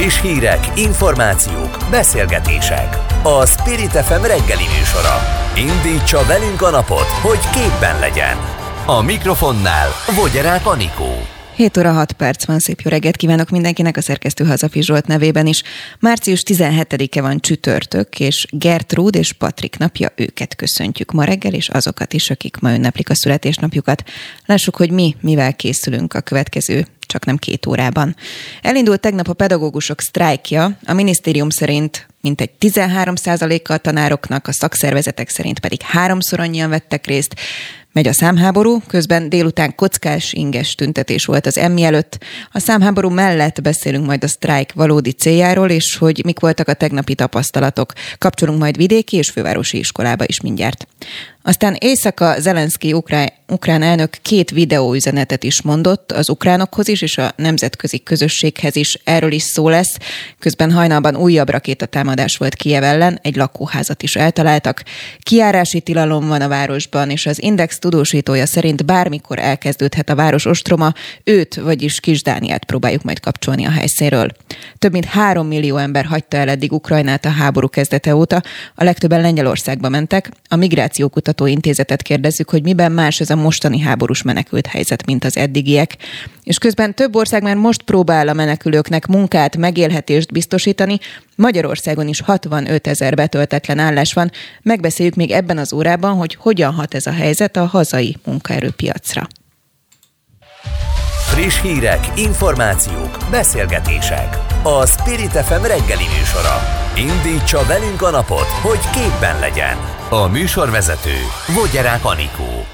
Friss hírek, információk, beszélgetések. A Spirit FM reggeli műsora. Indítsa velünk a napot, hogy képben legyen. A mikrofonnál Vogyerák Anikó. 7 óra 6 perc van, szép jó reggelt kívánok mindenkinek a szerkesztő Hazafi Zsolt nevében is. Március 17-e van csütörtök, és Gertrúd és Patrik napja, őket köszöntjük ma reggel, és azokat is, akik ma ünneplik a születésnapjukat. Lássuk, hogy mi mivel készülünk a következő csak nem két órában. Elindult tegnap a pedagógusok sztrájkja, a minisztérium szerint mintegy 13%-kal tanároknak, a szakszervezetek szerint pedig háromszor annyian vettek részt. Megy a számháború, közben délután kockás inges tüntetés volt az emmi előtt. A számháború mellett beszélünk majd a sztrájk valódi céljáról, és hogy mik voltak a tegnapi tapasztalatok. Kapcsolunk majd vidéki és fővárosi iskolába is mindjárt. Aztán éjszaka Zelenszky ukrán, ukrán elnök két videóüzenetet is mondott az ukránokhoz is, és a nemzetközi közösséghez is. Erről is szó lesz. Közben hajnalban újabb rakétatámadás volt Kiev ellen, egy lakóházat is eltaláltak. Kiárási tilalom van a városban, és az Index tudósítója szerint bármikor elkezdődhet a város ostroma, őt, vagyis Kis Dániát próbáljuk majd kapcsolni a helyszínről. Több mint három millió ember hagyta el eddig Ukrajnát a háború kezdete óta, a legtöbben Lengyelországba mentek. A Migrációkutató Intézetet kérdezzük, hogy miben más ez a mostani háborús menekült helyzet, mint az eddigiek. És közben több ország már most próbál a menekülőknek munkát, megélhetést biztosítani, Magyarországon is 65 ezer betöltetlen állás van. Megbeszéljük még ebben az órában, hogy hogyan hat ez a helyzet a hazai munkaerőpiacra. Friss hírek, információk, beszélgetések. A Spirit FM reggeli műsora. Indítsa velünk a napot, hogy képben legyen. A műsorvezető Vogyerák Anikó.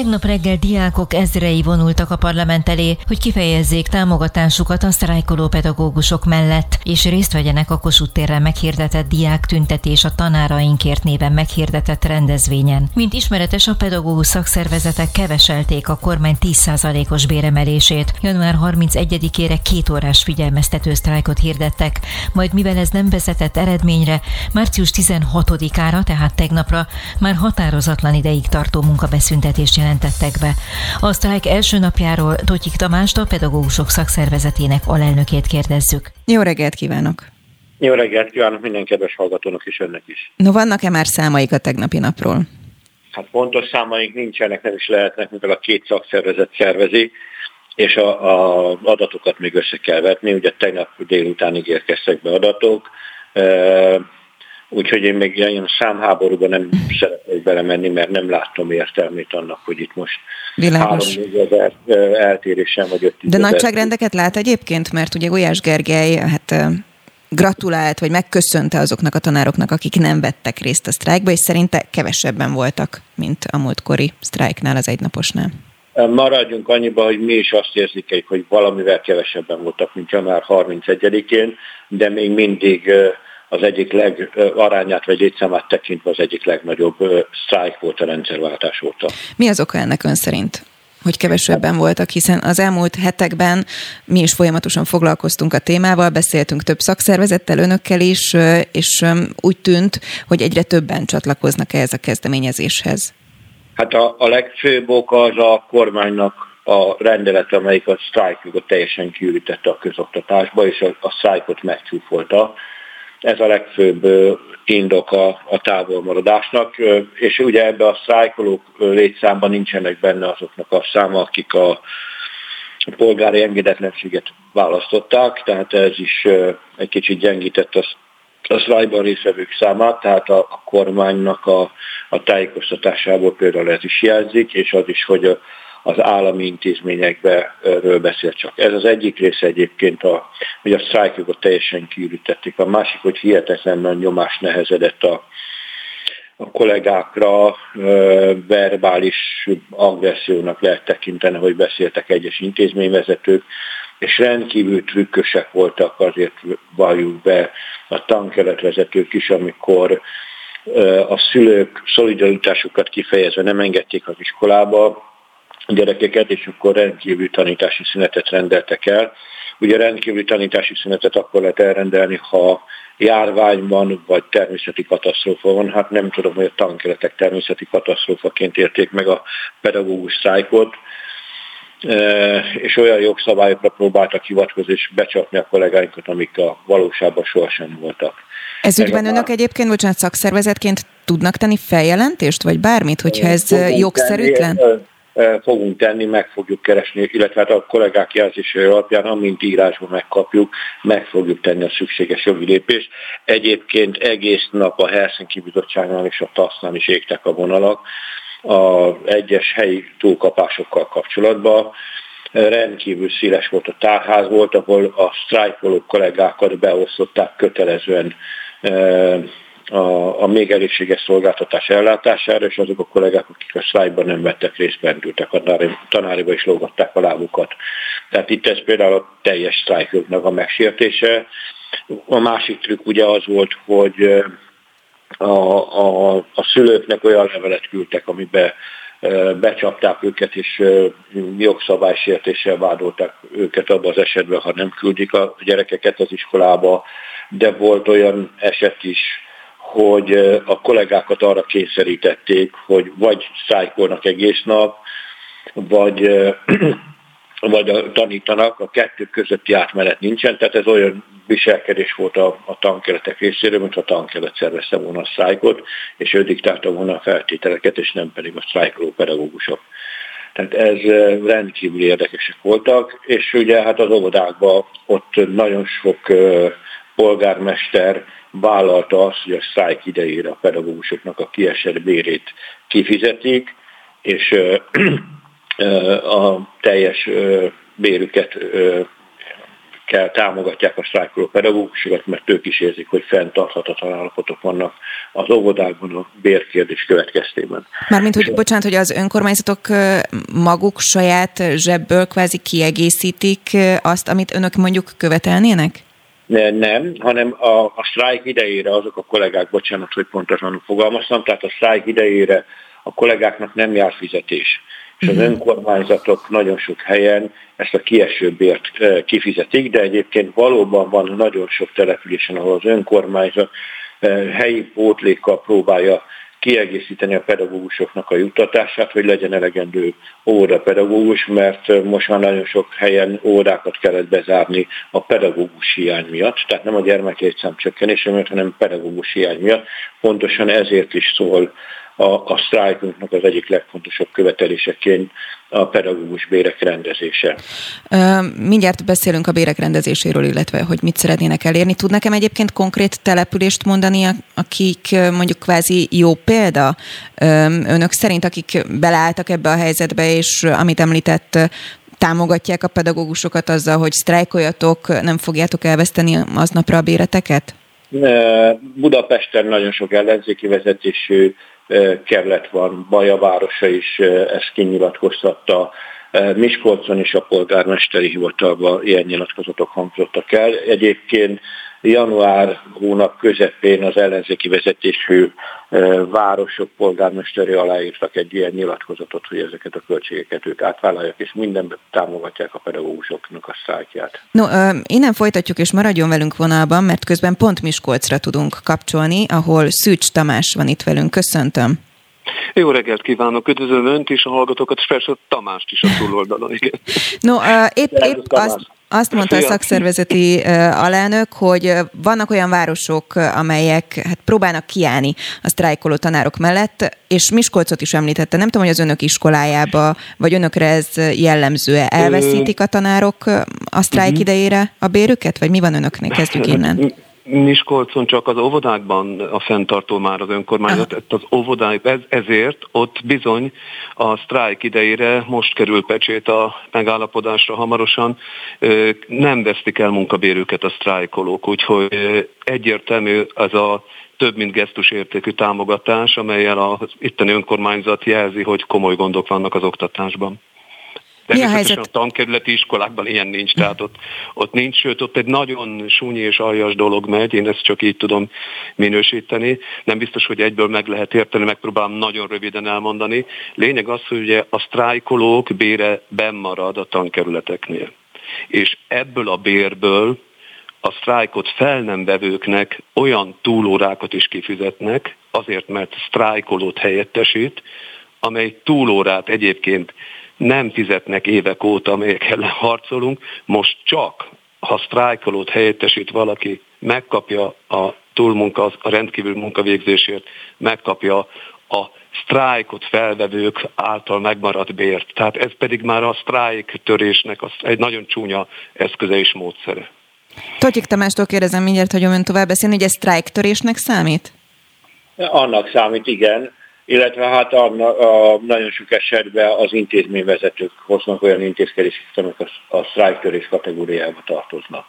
Tegnap reggel diákok ezrei vonultak a parlament elé, hogy kifejezzék támogatásukat a sztrájkoló pedagógusok mellett, és részt vegyenek a Kossuth térrel meghirdetett diák tüntetés a tanárainkért néven meghirdetett rendezvényen. Mint ismeretes, a pedagógus szakszervezetek keveselték a kormány 10%-os béremelését. Január 31-ére két órás figyelmeztető sztrájkot hirdettek, majd mivel ez nem vezetett eredményre, március 16-ára, tehát tegnapra már határozatlan ideig tartó munkabeszüntetést jelentettek be. A sztrájk első napjáról Totyik Tamást, a pedagógusok szakszervezetének alelnökét kérdezzük. Jó reggelt kívánok! Jó reggelt kívánok minden kedves hallgatónak is önnek is. No, vannak-e már számaik a tegnapi napról? Hát pontos számaink nincsenek, nem is lehetnek, mivel a két szakszervezet szervezi, és a, a adatokat még össze kell vetni. Ugye tegnap délutánig érkeztek be adatok, Úgyhogy én még ilyen számháborúban nem szeretnék belemenni, mert nem látom értelmét annak, hogy itt most Világos. három eltérésen vagy öt De nagyságrendeket lát egyébként, mert ugye Gulyás Gergely hát gratulált, vagy megköszönte azoknak a tanároknak, akik nem vettek részt a sztrájkba, és szerinte kevesebben voltak, mint a múltkori sztrájknál, az egynaposnál. Maradjunk annyiba, hogy mi is azt érzékeljük, hogy valamivel kevesebben voltak, mint január 31-én, de még mindig az egyik leg arányát vagy létszámát tekintve az egyik legnagyobb sztrájk volt a rendszerváltás óta. Mi az oka ennek ön szerint? hogy kevesebben voltak, hiszen az elmúlt hetekben mi is folyamatosan foglalkoztunk a témával, beszéltünk több szakszervezettel, önökkel is, és úgy tűnt, hogy egyre többen csatlakoznak ehhez a kezdeményezéshez. Hát a, a legfőbb oka az a kormánynak a rendelet, amelyik a sztrájkjogot teljesen kiürítette a közoktatásba, és a, a sztrájkot megcsúfolta. Ez a legfőbb indok a, távolmaradásnak, és ugye ebbe a sztrájkolók létszámban nincsenek benne azoknak a száma, akik a polgári engedetlenséget választották, tehát ez is egy kicsit gyengített a, a sztrájkban részvevők számát, tehát a, a kormánynak a, a tájékoztatásából például ez is jelzik, és az is, hogy a, az állami intézményekről beszél csak. Ez az egyik része egyébként, a, hogy a sztrájkokat teljesen kiürítették. A másik, hogy hihetetlen nagy nyomás nehezedett a, a kollégákra verbális agressziónak lehet tekinteni, hogy beszéltek egyes intézményvezetők, és rendkívül trükkösek voltak, azért valljuk be a tankeretvezetők is, amikor a szülők szolidaritásukat kifejezve nem engedték az iskolába, gyerekeket, és akkor rendkívüli tanítási szünetet rendeltek el. Ugye rendkívüli tanítási szünetet akkor lehet elrendelni, ha járvány van, vagy természeti katasztrófa van. Hát nem tudom, hogy a tankeretek természeti katasztrófaként érték meg a pedagógus szájkot. és olyan jogszabályokra próbáltak hivatkozni és becsapni a kollégáinkat, amik a valóságban sohasem voltak. Ez ügyben önök egyébként, bocsánat, szakszervezetként tudnak tenni feljelentést, vagy bármit, hogyha ez jogszerűtlen? Tenni, fogunk tenni, meg fogjuk keresni, illetve hát a kollégák jelzései alapján, amint írásban megkapjuk, meg fogjuk tenni a szükséges jogi lépést. Egyébként egész nap a Helsinki Bizottságnál és a TASZ-nál is égtek a vonalak a egyes helyi túlkapásokkal kapcsolatban. Rendkívül széles volt a tárház volt, ahol a sztrájkoló kollégákat beosztották kötelezően a, a még elégséges szolgáltatás ellátására, és azok a kollégák, akik a sztrájkban nem vettek részt, bentültek a tanáriba és lógatták a lábukat. Tehát itt ez például a teljes sztrájkoknak a megsértése. A másik trükk ugye az volt, hogy a, a, a szülőknek olyan levelet küldtek, amiben becsapták őket, és jogszabálysértéssel vádolták őket abban az esetben, ha nem küldik a gyerekeket az iskolába, de volt olyan eset is, hogy a kollégákat arra kényszerítették, hogy vagy szájkolnak egész nap, vagy vagy tanítanak, a kettő közötti átmenet nincsen, tehát ez olyan viselkedés volt a, a tankeletek részéről, mint a tankelet szervezte volna a sztrájkot, és ő diktálta volna a feltételeket, és nem pedig a sztrájkoló pedagógusok. Tehát ez rendkívül érdekesek voltak, és ugye hát az óvodákban ott nagyon sok polgármester vállalta azt, hogy a sztrájk idejére a pedagógusoknak a kiesett bérét kifizetik, és a teljes bérüket kell támogatják a sztrájkoló pedagógusokat, mert ők is érzik, hogy fenntarthatatlan állapotok vannak az óvodákban a bérkérdés következtében. Mármint, hogy bocsánat, hogy az önkormányzatok maguk saját zsebből kvázi kiegészítik azt, amit önök mondjuk követelnének? Nem, hanem a, a sztrájk idejére azok a kollégák, bocsánat, hogy pontosan fogalmaztam, tehát a sztrájk idejére a kollégáknak nem jár fizetés és az mhm. önkormányzatok nagyon sok helyen ezt a kiesőbért kifizetik, de egyébként valóban van nagyon sok településen, ahol az önkormányzat helyi pótlékkal próbálja kiegészíteni a pedagógusoknak a juttatását, hogy legyen elegendő óra pedagógus, mert most már nagyon sok helyen órákat kellett bezárni a pedagógus hiány miatt, tehát nem a gyermeklétszám csökkenése miatt, hanem pedagógus hiány miatt. Pontosan ezért is szól a, a sztrájkunknak az egyik legfontosabb követeléseként a pedagógus bérek rendezése. Mindjárt beszélünk a bérek rendezéséről, illetve hogy mit szeretnének elérni. Tud nekem egyébként konkrét települést mondani, akik mondjuk kvázi jó példa önök szerint, akik beleálltak ebbe a helyzetbe, és amit említett, támogatják a pedagógusokat azzal, hogy sztrájkoljatok, nem fogjátok elveszteni aznapra a béreteket? Budapesten nagyon sok ellenzéki vezetésű kerület van, Baja városa is ezt kinyilatkoztatta, Miskolcon is a polgármesteri hivatalban ilyen nyilatkozatok hangzottak el. Egyébként január hónap közepén az ellenzéki vezetésű városok polgármesteri aláírtak egy ilyen nyilatkozatot, hogy ezeket a költségeket ők átvállalják, és mindenben támogatják a pedagógusoknak a sztrájkját. No, innen folytatjuk, és maradjon velünk vonalban, mert közben pont Miskolcra tudunk kapcsolni, ahol Szűcs Tamás van itt velünk. Köszöntöm. Jó reggelt kívánok, üdvözlöm Önt is, a hallgatókat, és persze Tamást is a túloldalon. Igen. No, uh, épp, épp azt, azt mondta a szakszervezeti alelnök, hogy vannak olyan városok, amelyek hát próbálnak kiállni a sztrájkoló tanárok mellett, és Miskolcot is említette. Nem tudom, hogy az önök iskolájába, vagy önökre ez jellemző-e. Elveszítik a tanárok a sztrájk mhm. idejére a bérüket, vagy mi van önöknél? Kezdjük innen. Miskolcon csak az óvodákban a fenntartó már az önkormányzat, Aha. az óvodáik, ez, ezért ott bizony a sztrájk idejére most kerül pecsét a megállapodásra hamarosan, nem vesztik el munkabérüket a sztrájkolók, úgyhogy egyértelmű az a több mint gesztusértékű támogatás, amelyel az itteni önkormányzat jelzi, hogy komoly gondok vannak az oktatásban. Mi a a tankerületi iskolákban ilyen nincs, tehát ott, ott nincs, sőt ott egy nagyon súnyi és aljas dolog megy, én ezt csak így tudom minősíteni. Nem biztos, hogy egyből meg lehet érteni, megpróbálom nagyon röviden elmondani. Lényeg az, hogy ugye a sztrájkolók bére bennmarad a tankerületeknél. És ebből a bérből a sztrájkot fel nem vevőknek olyan túlórákat is kifizetnek, azért mert sztrájkolót helyettesít, amely túlórát egyébként nem fizetnek évek óta, amelyek ellen harcolunk, most csak ha sztrájkolót helyettesít valaki, megkapja a túlmunka, a rendkívül munkavégzésért, megkapja a sztrájkot felvevők által megmaradt bért. Tehát ez pedig már a sztrájk törésnek egy nagyon csúnya eszköze és módszere. Totyik Tamástól kérdezem mindjárt, hogy ön tovább beszélni, hogy ez sztrájk törésnek számít? Annak számít, igen illetve hát a, a, nagyon sok esetben az intézményvezetők hoznak olyan intézkedéseket, amik a, a sztrájktörés kategóriába tartoznak.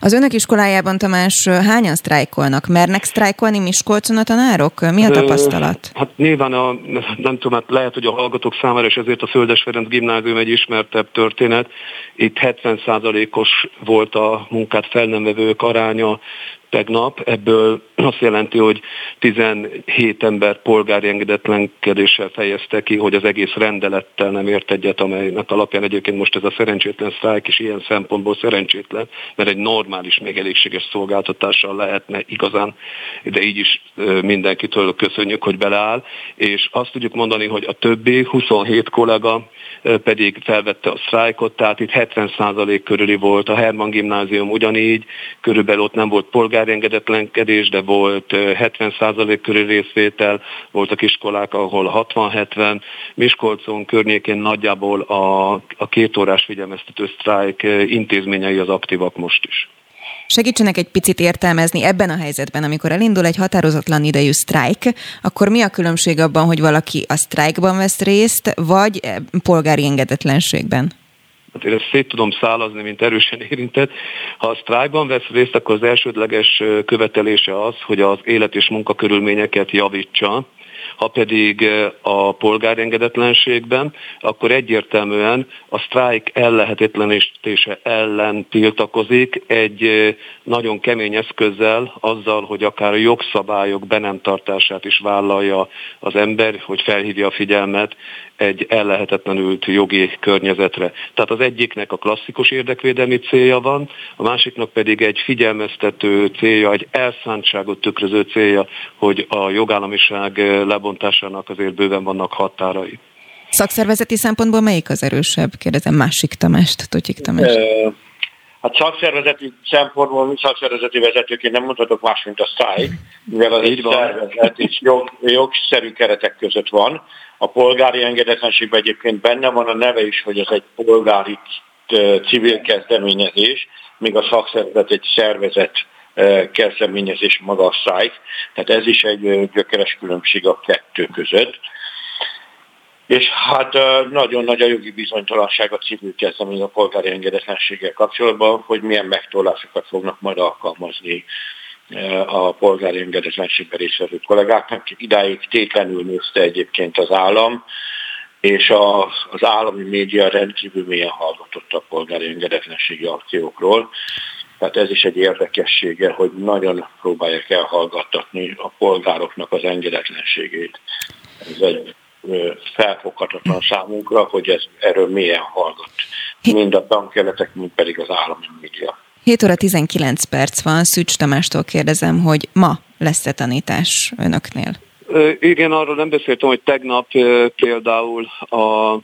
Az önök iskolájában, Tamás, hányan sztrájkolnak? Mernek sztrájkolni Miskolcon a tanárok? Mi a tapasztalat? Hát nyilván a, nem tudom, hát lehet, hogy a hallgatók számára is ezért a Földes Ferenc gimnázium egy ismertebb történet. Itt 70%-os volt a munkát fel nem vevők aránya, tegnap, ebből azt jelenti, hogy 17 ember polgári engedetlenkedéssel fejezte ki, hogy az egész rendelettel nem ért egyet, amelynek alapján egyébként most ez a szerencsétlen sztrájk is ilyen szempontból szerencsétlen, mert egy normális, még elégséges szolgáltatással lehetne igazán, de így is mindenkitől köszönjük, hogy beleáll, és azt tudjuk mondani, hogy a többi 27 kollega pedig felvette a sztrájkot, tehát itt 70% körüli volt, a Herman gimnázium ugyanígy, körülbelül ott nem volt polgári engedetlenkedés, de volt 70% körül részvétel, voltak iskolák, ahol 60-70, Miskolcon környékén nagyjából a, a két órás figyelmeztető sztrájk intézményei az aktívak most is. Segítsenek egy picit értelmezni ebben a helyzetben, amikor elindul egy határozatlan idejű sztrájk, akkor mi a különbség abban, hogy valaki a sztrájkban vesz részt, vagy polgári engedetlenségben? Hát én ezt szét tudom szálazni, mint erősen érintett. Ha a sztrájkban vesz részt, akkor az elsődleges követelése az, hogy az élet és munkakörülményeket javítsa, ha pedig a polgárengedetlenségben, akkor egyértelműen a sztrájk ellehetetlenítése ellen tiltakozik egy nagyon kemény eszközzel, azzal, hogy akár a jogszabályok be nem tartását is vállalja az ember, hogy felhívja a figyelmet egy ellehetetlenült jogi környezetre. Tehát az egyiknek a klasszikus érdekvédelmi célja van, a másiknak pedig egy figyelmeztető célja, egy elszántságot tükröző célja, hogy a jogállamiság lebontásának azért bőven vannak határai. Szakszervezeti szempontból melyik az erősebb? Kérdezem másik Tamást, Totyik Tamás. Hát szakszervezeti szempontból, mi szakszervezeti vezetőként nem mondhatok más, mint a száj, mivel az egy szervezet és jog, jogszerű keretek között van. A polgári engedetlenségben egyébként benne van a neve is, hogy ez egy polgári civil kezdeményezés, míg a szakszervezet egy szervezet kezdeményezés maga a száj. Tehát ez is egy gyökeres különbség a kettő között és hát nagyon nagy a jogi bizonytalanság a civil kezdemény a polgári engedetlenséggel kapcsolatban, hogy milyen megtorlásokat fognak majd alkalmazni a polgári engedetlenségben részvevő kollégáknak. Idáig tétlenül nézte egyébként az állam, és a, az állami média rendkívül mélyen hallgatott a polgári engedetlenségi akciókról. Tehát ez is egy érdekessége, hogy nagyon próbálják elhallgattatni a polgároknak az engedetlenségét. Ez egy felfoghatatlan számunkra, hogy ez erről milyen hallgat. Mind a tankeletek, mind pedig az állami média. 7 óra 19 perc van, Szücs Tamástól kérdezem, hogy ma lesz-e tanítás önöknél? Igen, arról nem beszéltem, hogy tegnap például a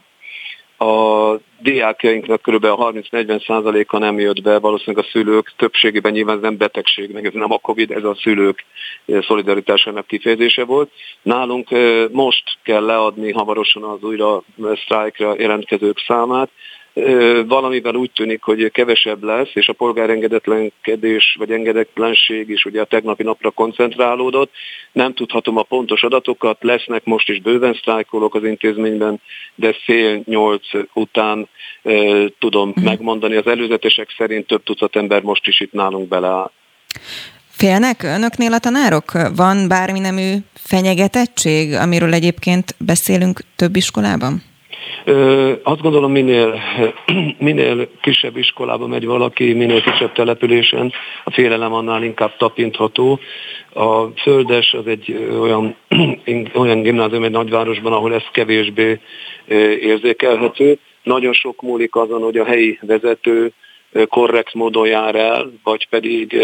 a diákjainknak kb. 30-40 százaléka nem jött be, valószínűleg a szülők többségében nyilván ez nem betegség, meg ez nem a Covid, ez a szülők szolidaritásának kifejezése volt. Nálunk most kell leadni hamarosan az újra sztrájkra jelentkezők számát, valamivel úgy tűnik, hogy kevesebb lesz, és a polgárengedetlenkedés vagy engedetlenség is ugye a tegnapi napra koncentrálódott. Nem tudhatom a pontos adatokat, lesznek most is bőven sztrájkolók az intézményben, de fél nyolc után e, tudom mm. megmondani. Az előzetesek szerint több tucat ember most is itt nálunk beleáll. Félnek önöknél a tanárok? Van bármi nemű fenyegetettség, amiről egyébként beszélünk több iskolában? Azt gondolom, minél, minél kisebb iskolába megy valaki, minél kisebb településen, a félelem annál inkább tapintható. A Földes az egy olyan, olyan gimnázium egy nagyvárosban, ahol ez kevésbé érzékelhető. Nagyon sok múlik azon, hogy a helyi vezető korrekt módon jár el, vagy pedig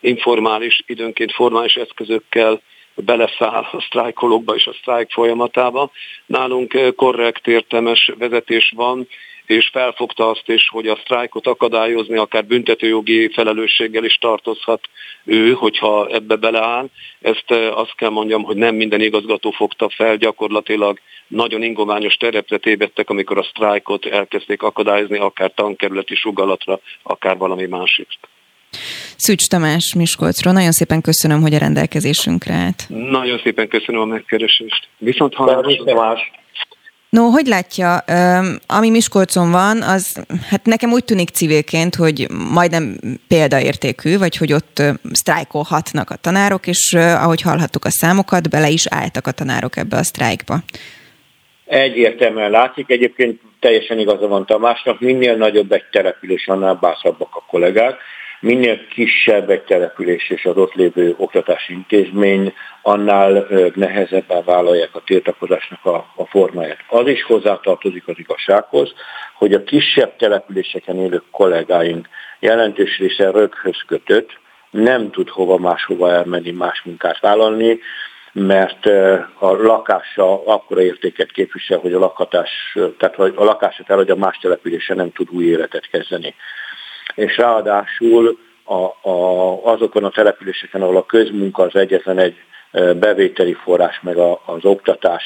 informális, időnként formális eszközökkel beleszáll a sztrájkolókba és a sztrájk folyamatába. Nálunk korrekt, értelmes vezetés van, és felfogta azt is, hogy a sztrájkot akadályozni akár büntetőjogi felelősséggel is tartozhat ő, hogyha ebbe beleáll. Ezt azt kell mondjam, hogy nem minden igazgató fogta fel, gyakorlatilag nagyon ingoványos terepre tévedtek, amikor a sztrájkot elkezdték akadályozni, akár tankerületi sugalatra, akár valami másik. Szűcs Tamás Miskolcról, nagyon szépen köszönöm, hogy a rendelkezésünkre állt. Nagyon szépen köszönöm a megkeresést. Viszont hallásra. No, hogy látja, ami Miskolcon van, az hát nekem úgy tűnik civilként, hogy majdnem példaértékű, vagy hogy ott sztrájkolhatnak a tanárok, és ahogy hallhattuk a számokat, bele is álltak a tanárok ebbe a sztrájkba. Egyértelműen látszik, egyébként teljesen igaza van Tamásnak, minél nagyobb egy település, annál bászabbak a kollégák minél kisebb egy település és az ott lévő oktatási intézmény, annál nehezebben vállalják a tiltakozásnak a, a formáját. Az is hozzátartozik az igazsághoz, hogy a kisebb településeken élő kollégáink jelentős része röghöz kötött, nem tud hova máshova elmenni, más munkát vállalni, mert a lakása akkora értéket képvisel, hogy a lakhatás, tehát a lakását eladja más településen nem tud új életet kezdeni és ráadásul a, a, azokon a településeken, ahol a közmunka az egyetlen egy bevételi forrás, meg a, az oktatás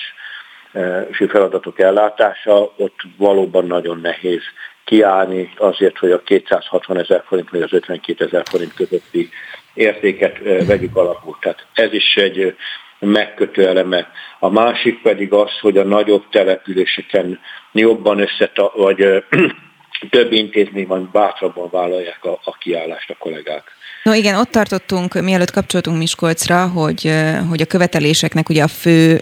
feladatok ellátása, ott valóban nagyon nehéz kiállni azért, hogy a 260 ezer forint vagy az 52 ezer forint közötti értéket vegyük alapul. Tehát ez is egy megkötő eleme. A másik pedig az, hogy a nagyobb településeken jobban összeta, vagy több intézményben bátrabban vállalják a, a kiállást a kollégák. No igen, ott tartottunk, mielőtt kapcsoltunk Miskolcra, hogy, hogy a követeléseknek ugye a fő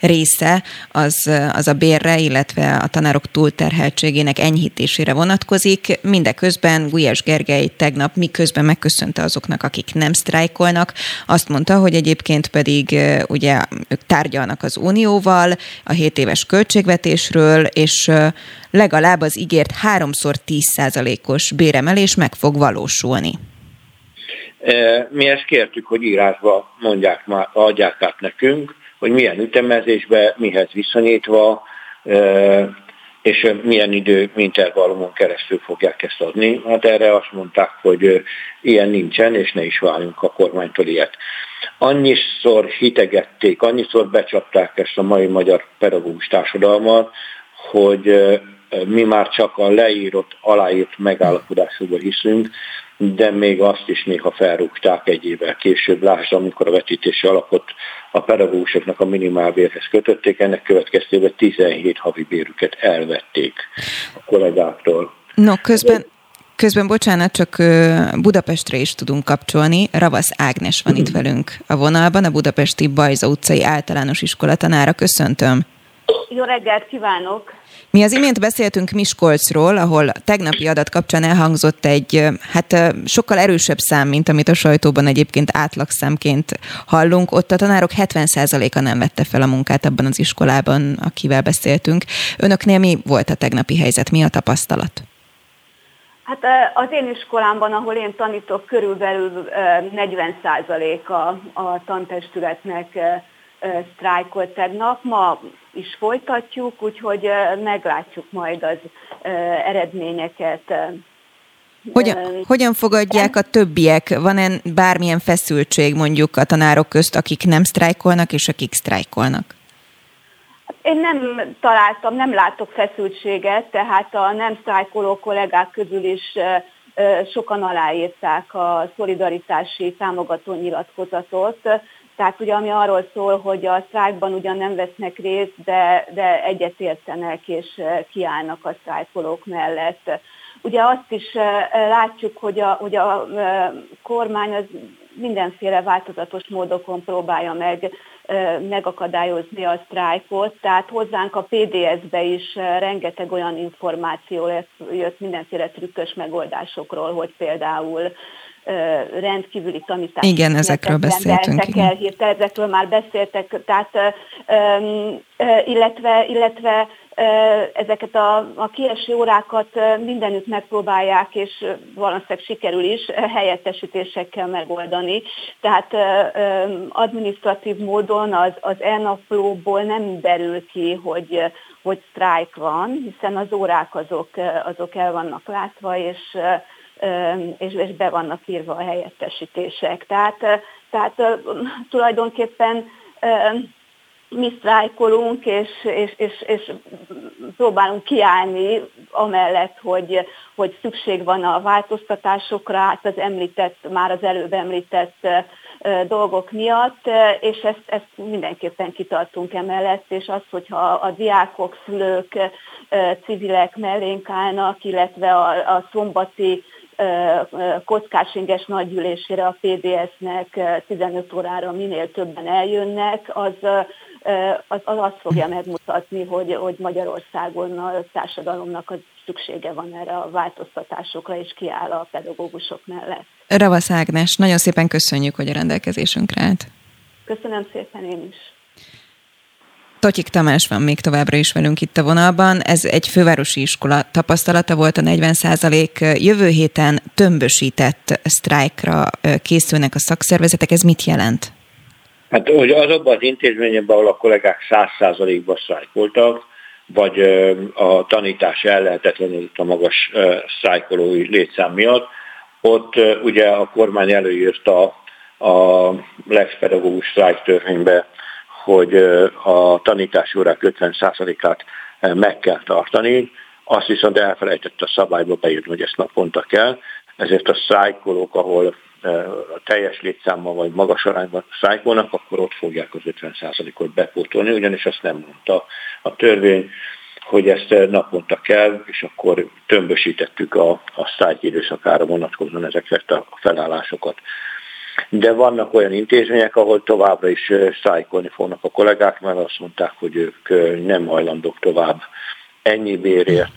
része az, az a bérre, illetve a tanárok túlterheltségének enyhítésére vonatkozik. Mindeközben Gulyás Gergely tegnap miközben megköszönte azoknak, akik nem sztrájkolnak, azt mondta, hogy egyébként pedig ugye ők tárgyalnak az Unióval a 7 éves költségvetésről, és legalább az ígért háromszor 10%-os béremelés meg fog valósulni. Mi ezt kértük, hogy írásba mondják már, adják át nekünk, hogy milyen ütemezésbe, mihez viszonyítva, és milyen idő intervallumon keresztül fogják ezt adni. Hát erre azt mondták, hogy ilyen nincsen, és ne is váljunk a kormánytól ilyet. Annyiszor hitegették, annyiszor becsapták ezt a mai magyar pedagógus társadalmat, hogy mi már csak a leírott, aláírt megállapodásokban hiszünk, de még azt is néha felrúgták egy évvel később. Lásd, amikor a vetítési alapot a pedagógusoknak a minimálbérhez kötötték, ennek következtében 17 havi bérüket elvették a kollégáktól. No, közben, Közben, bocsánat, csak Budapestre is tudunk kapcsolni. Ravasz Ágnes van itt velünk a vonalban, a budapesti Bajza utcai általános iskola tanára. Köszöntöm. Jó reggelt kívánok! Mi az imént beszéltünk Miskolcról, ahol tegnapi adat kapcsán elhangzott egy hát sokkal erősebb szám, mint amit a sajtóban egyébként átlagszámként hallunk. Ott a tanárok 70%-a nem vette fel a munkát abban az iskolában, akivel beszéltünk. Önöknél mi volt a tegnapi helyzet? Mi a tapasztalat? Hát az én iskolámban, ahol én tanítok, körülbelül 40% a, a tantestületnek sztrájkolt tegnap. Ma is folytatjuk, úgyhogy meglátjuk majd az eredményeket. Hogyan, hogyan fogadják a többiek? Van-e bármilyen feszültség mondjuk a tanárok közt, akik nem sztrájkolnak, és akik sztrájkolnak? Én nem találtam, nem látok feszültséget, tehát a nem sztrájkoló kollégák közül is sokan aláírták a szolidaritási támogató nyilatkozatot, tehát ugye ami arról szól, hogy a sztrájkban ugyan nem vesznek részt, de, de egyetértenek és eh, kiállnak a sztrájkolók mellett. Ugye azt is eh, látjuk, hogy a, hogy a eh, kormány az mindenféle változatos módokon próbálja meg megakadályozni a sztrájkot, tehát hozzánk a PDS-be is rengeteg olyan információ jött mindenféle trükkös megoldásokról, hogy például rendkívüli tanítási Igen, ezekről beszéltünk. Igen. El, ezekről már beszéltek, tehát illetve, illetve ezeket a, a kieső órákat mindenütt megpróbálják, és valószínűleg sikerül is helyettesítésekkel megoldani. Tehát administratív módon az, az ENAFLO-ból nem derül ki, hogy, hogy sztrájk van, hiszen az órák azok, azok el vannak látva, és, és, és be vannak írva a helyettesítések. Tehát, tehát tulajdonképpen mi sztrájkolunk, és, és, és, és próbálunk kiállni amellett, hogy, hogy szükség van a változtatásokra, hát az említett, már az előbb említett dolgok miatt, és ezt, ezt mindenképpen kitartunk emellett, és az, hogyha a diákok, szülők, civilek mellénk állnak, illetve a, a szombati kockásinges nagygyűlésére a PDS-nek 15 órára minél többen eljönnek, az, az, az azt fogja megmutatni, hogy, hogy Magyarországon a társadalomnak az szüksége van erre a változtatásokra, és kiáll a pedagógusok mellett. Ravasz Ágnes, nagyon szépen köszönjük, hogy a rendelkezésünkre állt. Köszönöm szépen én is. Totyik Tamás van még továbbra is velünk itt a vonalban. Ez egy fővárosi iskola tapasztalata volt a 40 Jövő héten tömbösített sztrájkra készülnek a szakszervezetek. Ez mit jelent? Hát hogy azokban az intézményekben, ahol a kollégák 100%-ban sztrájkoltak, vagy a tanítás ellehetetlenült a magas sztrájkolói létszám miatt, ott ugye a kormány előírta a Lex pedagógus sztrájk törvénybe hogy a tanítási órák 50%-át meg kell tartani, azt viszont elfelejtett a szabályba beírni, hogy ezt naponta kell, ezért a szájkolók, ahol a teljes létszámmal vagy magas arányban szájkolnak, akkor ott fogják az 50%-ot bepótolni, ugyanis azt nem mondta a törvény, hogy ezt naponta kell, és akkor tömbösítettük a, a szájk időszakára vonatkozóan ezeket a felállásokat de vannak olyan intézmények, ahol továbbra is szájkolni fognak a kollégák, mert azt mondták, hogy ők nem hajlandók tovább ennyi bérért,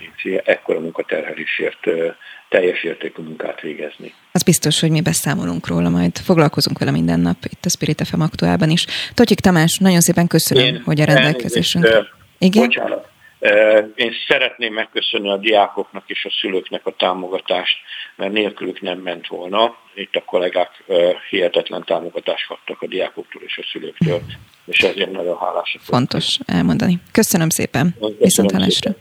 ekkora munkaterhelésért teljes értékű munkát végezni. Az biztos, hogy mi beszámolunk róla, majd foglalkozunk vele minden nap itt a Spirit FM aktuálban is. Totyik Tamás, nagyon szépen köszönöm, Én hogy a rendelkezésünk. Igen? Bocsánat, én szeretném megköszönni a diákoknak és a szülőknek a támogatást, mert nélkülük nem ment volna. Itt a kollégák hihetetlen támogatást kaptak a diákoktól és a szülőktől, és ezért nagyon hálásak. Fontos elmondani. Köszönöm szépen. Viszont hálásra.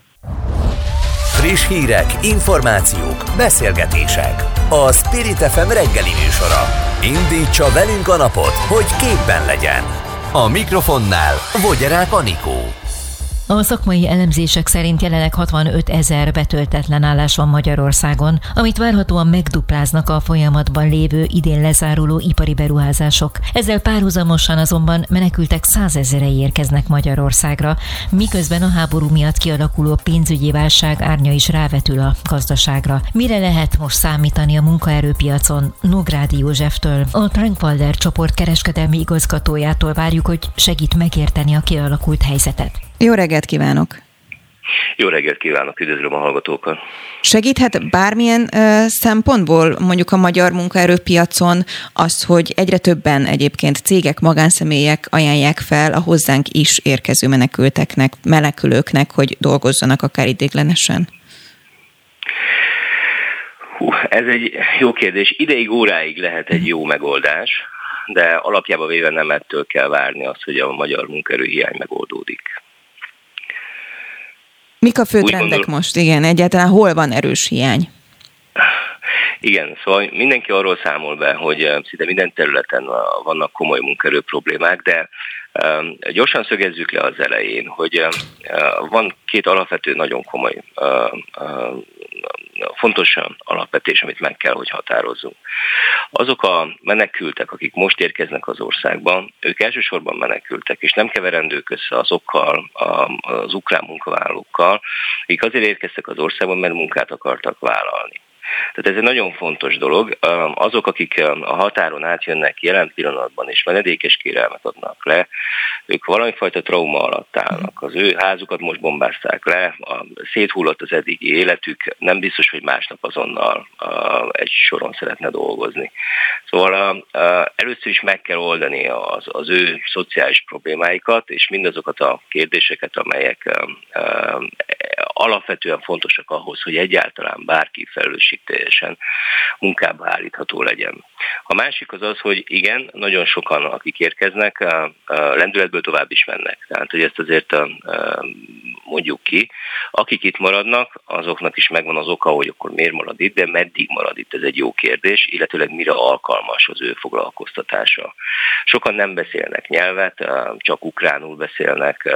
Friss hírek, információk, beszélgetések. A Spirit FM reggeli műsora. Indítsa velünk a napot, hogy képben legyen. A mikrofonnál Vogyerák Anikó. A szakmai elemzések szerint jelenleg 65 ezer betöltetlen állás van Magyarországon, amit várhatóan megdupláznak a folyamatban lévő idén lezáruló ipari beruházások. Ezzel párhuzamosan azonban menekültek százezerei érkeznek Magyarországra, miközben a háború miatt kialakuló pénzügyi válság árnya is rávetül a gazdaságra. Mire lehet most számítani a munkaerőpiacon? Nográdi Józseftől, a Trankwalder csoport kereskedelmi igazgatójától várjuk, hogy segít megérteni a kialakult helyzetet. Jó reggelt kívánok! Jó reggelt kívánok, üdvözlöm a hallgatókat! Segíthet bármilyen ö, szempontból mondjuk a magyar munkaerőpiacon az, hogy egyre többen egyébként cégek, magánszemélyek ajánlják fel a hozzánk is érkező menekülteknek, menekülőknek, hogy dolgozzanak akár idéglenesen? Hú, ez egy jó kérdés. Ideig, óráig lehet egy jó megoldás, de alapjában véve nem ettől kell várni azt, hogy a magyar munkaerőhiány megoldódik. Mik a fő trendek gondol... most? Igen, egyáltalán hol van erős hiány? Igen, szóval mindenki arról számol be, hogy eh, szinte minden területen vannak komoly munkerő problémák, de gyorsan szögezzük le az elején, hogy uh, van két alapvető nagyon komoly fontos alapvetés, amit meg kell, hogy határozzunk. Azok a menekültek, akik most érkeznek az országba, ők elsősorban menekültek, és nem keverendők össze azokkal az ukrán munkavállalókkal, akik azért érkeztek az országban, mert munkát akartak vállalni. Tehát ez egy nagyon fontos dolog. Azok, akik a határon átjönnek jelen pillanatban és menedékes kérelmet adnak le, ők valamifajta trauma alatt állnak. Az ő házukat most bombázták le, széthullott az eddigi életük, nem biztos, hogy másnap azonnal egy soron szeretne dolgozni. Szóval először is meg kell oldani az, az ő szociális problémáikat, és mindazokat a kérdéseket, amelyek alapvetően fontosak ahhoz, hogy egyáltalán bárki felelősségteljesen munkába állítható legyen. A másik az az, hogy igen, nagyon sokan, akik érkeznek, lendületből tovább is mennek. Tehát, hogy ezt azért mondjuk ki. Akik itt maradnak, azoknak is megvan az oka, hogy akkor miért marad itt, de meddig marad itt, ez egy jó kérdés, illetőleg mire alkalmas az ő foglalkoztatása. Sokan nem beszélnek nyelvet, csak ukránul beszélnek,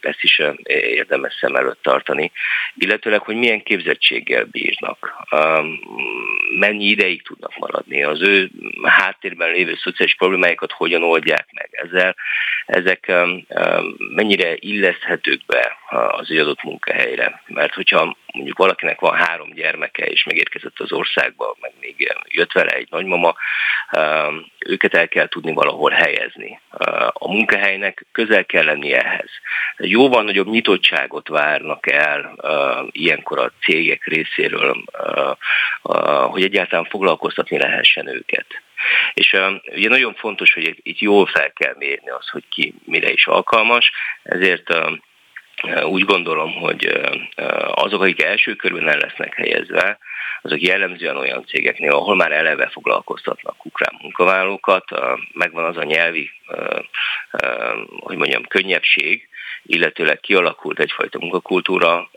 ezt is érdemes szem előtt tartani, illetőleg, hogy milyen képzettséggel bírnak, mennyi ideig tudnak maradni, az ő háttérben lévő szociális problémáikat hogyan oldják meg ezzel, ezek mennyire illeszthetők be az adott munkahelyre. Mert hogyha mondjuk valakinek van három gyermeke, és megérkezett az országba, meg még jött vele egy nagymama, őket el kell tudni valahol helyezni. A munkahelynek közel kell lenni ehhez. Jóval nagyobb nyitottságot várnak el ilyenkor a cégek részéről, hogy egyáltalán foglalkoztatni lehessen őket. És ugye nagyon fontos, hogy itt jól fel kell mérni az, hogy ki mire is alkalmas, ezért úgy gondolom, hogy azok, akik első körben el lesznek helyezve, azok jellemzően olyan cégeknél, ahol már eleve foglalkoztatnak ukrán munkavállalókat, megvan az a nyelvi, hogy mondjam, könnyebbség, illetőleg kialakult egyfajta munkakultúra,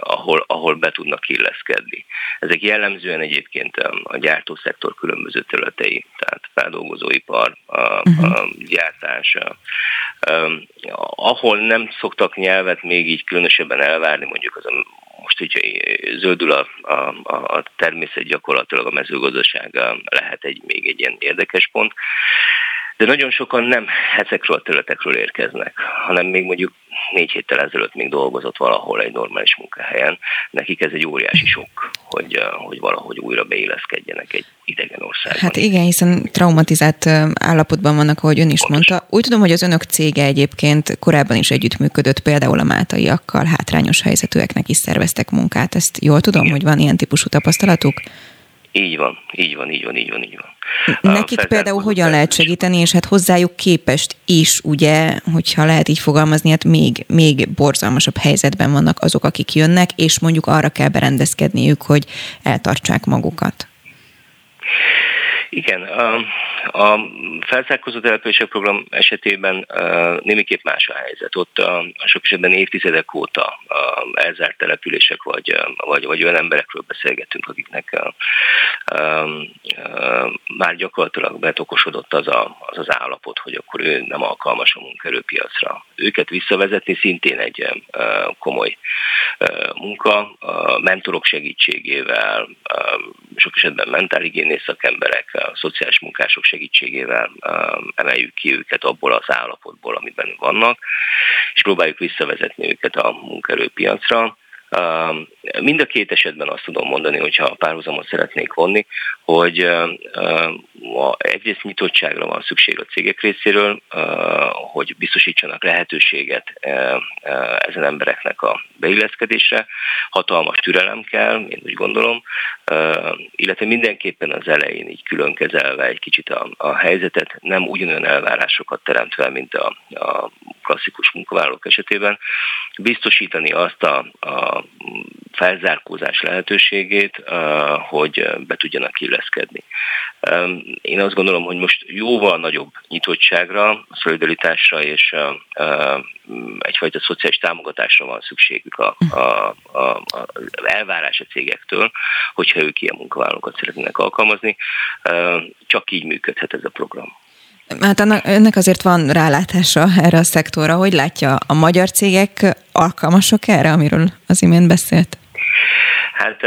ahol, ahol be tudnak illeszkedni. Ezek jellemzően egyébként a gyártószektor különböző területei, tehát feldolgozóipar, a, a uh-huh. gyártás, ahol nem szoktak nyelvet még így különösebben elvárni, mondjuk az a most hogyha zöldül a, a, a természet gyakorlatilag a mezőgazdaság lehet egy még egy ilyen érdekes pont de nagyon sokan nem ezekről a területekről érkeznek, hanem még mondjuk négy héttel ezelőtt még dolgozott valahol egy normális munkahelyen. Nekik ez egy óriási sok, hogy, hogy valahogy újra beilleszkedjenek egy idegen országban. Hát igen, hiszen traumatizált állapotban vannak, ahogy ön is Pontosan. mondta. Úgy tudom, hogy az önök cége egyébként korábban is együttműködött, például a mátaiakkal, hátrányos helyzetűeknek is szerveztek munkát. Ezt jól tudom, igen. hogy van ilyen típusú tapasztalatuk? Így van, így van, így van, így van, így van. Nekik például hogyan lehet segíteni, és hát hozzájuk képest is, ugye, hogyha lehet így fogalmazni, hát még, még borzalmasabb helyzetben vannak azok, akik jönnek, és mondjuk arra kell berendezkedniük, hogy eltartsák magukat. Igen, a, a felzárkózó települések program esetében némiképp más a helyzet. Ott uh, sok esetben évtizedek óta uh, elzárt települések, vagy, vagy, vagy olyan emberekről beszélgetünk, akiknek uh, uh, már gyakorlatilag betokosodott az, a, az az állapot, hogy akkor ő nem alkalmas a munkerőpiacra. Őket visszavezetni szintén egy uh, komoly uh, munka, uh, mentorok segítségével, uh, sok esetben mentálhigiénész szakemberek, a szociális munkások segítségével um, emeljük ki őket abból az állapotból, amiben vannak, és próbáljuk visszavezetni őket a munkaerőpiacra. Mind a két esetben azt tudom mondani, hogyha a párhuzamot szeretnék vonni, hogy egyrészt nyitottságra van szükség a cégek részéről, hogy biztosítsanak lehetőséget ezen embereknek a beilleszkedésre. Hatalmas türelem kell, én úgy gondolom, illetve mindenképpen az elején így külön kezelve egy kicsit a, helyzetet, nem ugyanolyan elvárásokat teremtve, mint a klasszikus munkavállalók esetében, biztosítani azt a, a felzárkózás lehetőségét, hogy be tudjanak illeszkedni. Én azt gondolom, hogy most jóval nagyobb nyitottságra, szolidaritásra és egyfajta szociális támogatásra van szükségük a, a, a, a elvárás a cégektől, hogyha ők ilyen munkavállalókat szeretnének alkalmazni. Csak így működhet ez a program. Hát ennek azért van rálátása erre a szektorra. Hogy látja, a magyar cégek alkalmasok erre, amiről az imént beszélt? Hát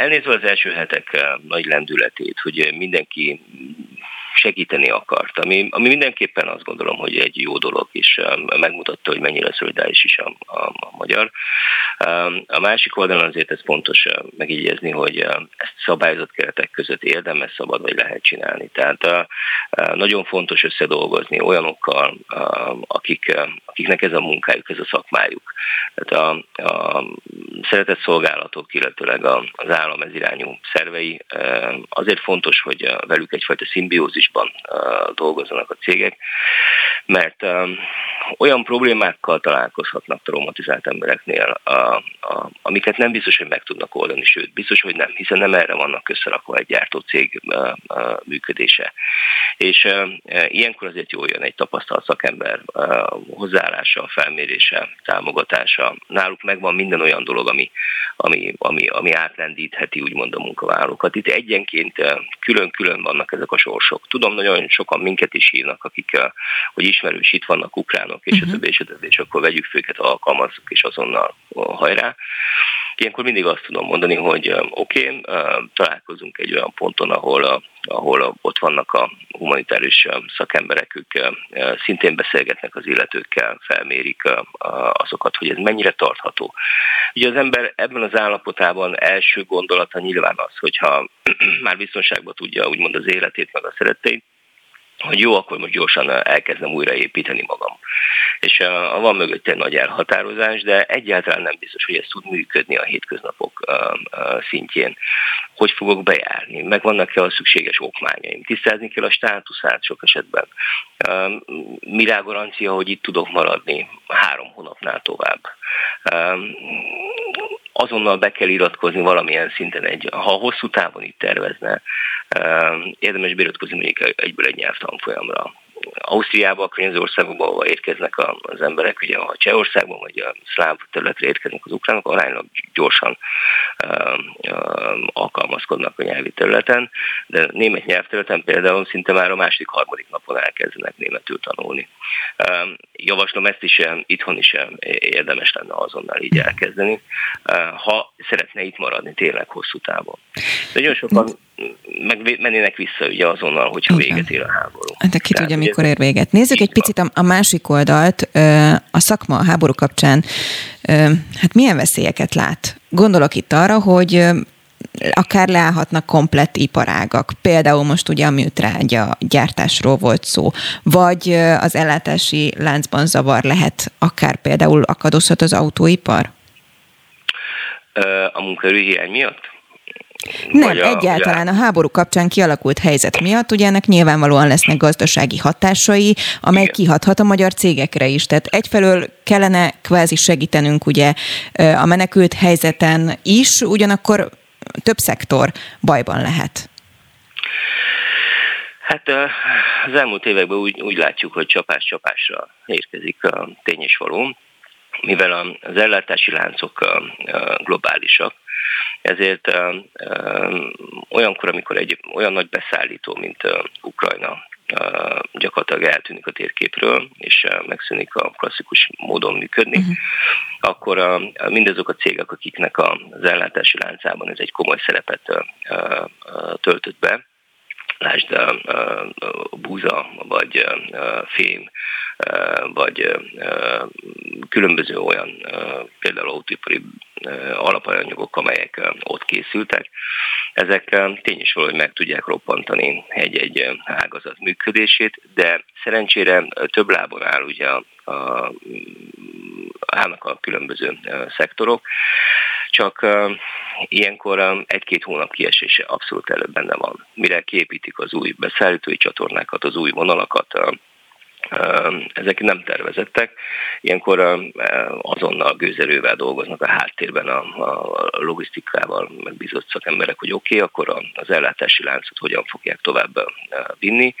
elnézve az első hetek nagy lendületét, hogy mindenki segíteni akart, ami, ami mindenképpen azt gondolom, hogy egy jó dolog, és megmutatta, hogy mennyire szolidáris is a, a, a magyar. A másik oldalon azért ez fontos megjegyezni, hogy ezt szabályozott keretek között érdemes szabad vagy lehet csinálni. Tehát nagyon fontos összedolgozni olyanokkal, akik, akiknek ez a munkájuk, ez a szakmájuk. Tehát a, a szeretett szolgálatok, illetőleg az állam ez irányú szervei, azért fontos, hogy velük egyfajta szimbiózisban dolgozzanak a cégek, mert olyan problémákkal találkozhatnak traumatizált embereknél, amiket nem biztos, hogy meg tudnak oldani, sőt, biztos, hogy nem, hiszen nem erre vannak összerakva egy gyártó cég működése. És ilyenkor azért jól jön egy tapasztalt szakember hozzáállása, felmérése, támogatása. Náluk megvan minden olyan dolog, ami, ami, ami, ami átrendítheti úgymond a munkavállalókat. Itt egyenként külön-külön vannak ezek a sorsok. Tudom, nagyon sokan minket is hívnak, akik, hogy ismerős itt vannak ukránok, és uh-huh. a többi, és a többi, és akkor vegyük fel őket, alkalmazzuk, és azonnal hajrá. Ilyenkor mindig azt tudom mondani, hogy oké, okay, találkozunk egy olyan ponton, ahol, ahol ott vannak a humanitárius szakemberek, ők szintén beszélgetnek az illetőkkel, felmérik azokat, hogy ez mennyire tartható. Ugye az ember ebben az állapotában első gondolata nyilván az, hogyha már biztonságban tudja úgymond az életét, meg a szeretteit, hogy jó, akkor most gyorsan elkezdem újraépíteni magam. És uh, van mögött egy nagy elhatározás, de egyáltalán nem biztos, hogy ez tud működni a hétköznapok uh, uh, szintjén. Hogy fogok bejárni? Megvannak-e a szükséges okmányaim? Tisztázni kell a státuszát sok esetben. Uh, Mirá garancia, hogy itt tudok maradni három hónapnál tovább? Azonnal be kell iratkozni valamilyen szinten, egy, ha hosszú távon itt tervezne, érdemes beiratkozni mondjuk egyből egy nyelvtanfolyamra. Ausztriába, a környező országokba, ahol érkeznek az emberek, ugye ha Csehországban vagy a szláv területre érkeznek az ukránok, aránylag gyorsan uh, uh, alkalmazkodnak a nyelvi területen, de német nyelvterületen például szinte már a második, harmadik napon elkezdenek németül tanulni. Uh, javaslom ezt is itthon is érdemes lenne azonnal így elkezdeni, ha szeretne itt maradni tényleg hosszú távon. Nagyon sokan meg mennének vissza ugye azonnal, hogyha Igen. véget ér a háború. Hát de ki tudja, mikor ér véget. Nézzük egy picit a, a másik oldalt. A szakma a háború kapcsán hát milyen veszélyeket lát? Gondolok itt arra, hogy akár leállhatnak komplett iparágak. Például most ugye a műtrágya gyártásról volt szó, vagy az ellátási láncban zavar lehet, akár például akadozhat az autóipar? A munkaerőhiány miatt? Nem, a, egyáltalán a háború kapcsán kialakult helyzet miatt, ugye ennek nyilvánvalóan lesznek gazdasági hatásai, amely Igen. kihathat a magyar cégekre is. Tehát egyfelől kellene kvázi segítenünk ugye a menekült helyzeten is, ugyanakkor több szektor bajban lehet. Hát az elmúlt években úgy, úgy látjuk, hogy csapás-csapásra érkezik a tény és való, mivel az ellátási láncok globálisak, ezért olyankor, amikor egy olyan nagy beszállító, mint Ukrajna gyakorlatilag eltűnik a térképről, és megszűnik a klasszikus módon működni, uh-huh. akkor a, mindazok a cégek, akiknek az ellátási láncában ez egy komoly szerepet töltött be, lásd búza, vagy fém, vagy különböző olyan például autóipari alapanyagok, amelyek ott készültek, ezek tény is hogy meg tudják roppantani egy-egy ágazat működését, de szerencsére több lábon áll ugye a, a, állnak a különböző szektorok, csak ilyenkor egy-két hónap kiesése abszolút előbb benne van. Mire kiépítik az új beszállítói csatornákat, az új vonalakat, ezek nem tervezettek. Ilyenkor azonnal gőzerővel dolgoznak a háttérben a, a logisztikával megbízott szakemberek, hogy oké, okay, akkor az ellátási láncot hogyan fogják tovább vinni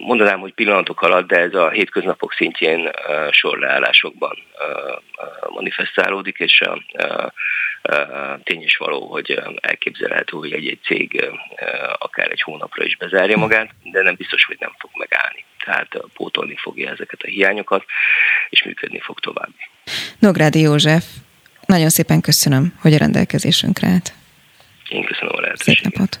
mondanám, hogy pillanatok alatt, de ez a hétköznapok szintjén sorleállásokban manifestálódik, és tény is való, hogy elképzelhető, hogy egy-egy cég akár egy hónapra is bezárja magát, de nem biztos, hogy nem fog megállni. Tehát pótolni fogja ezeket a hiányokat, és működni fog tovább. Nográdi József, nagyon szépen köszönöm, hogy a rendelkezésünkre állt. Én köszönöm a lehetőséget. Szép napot!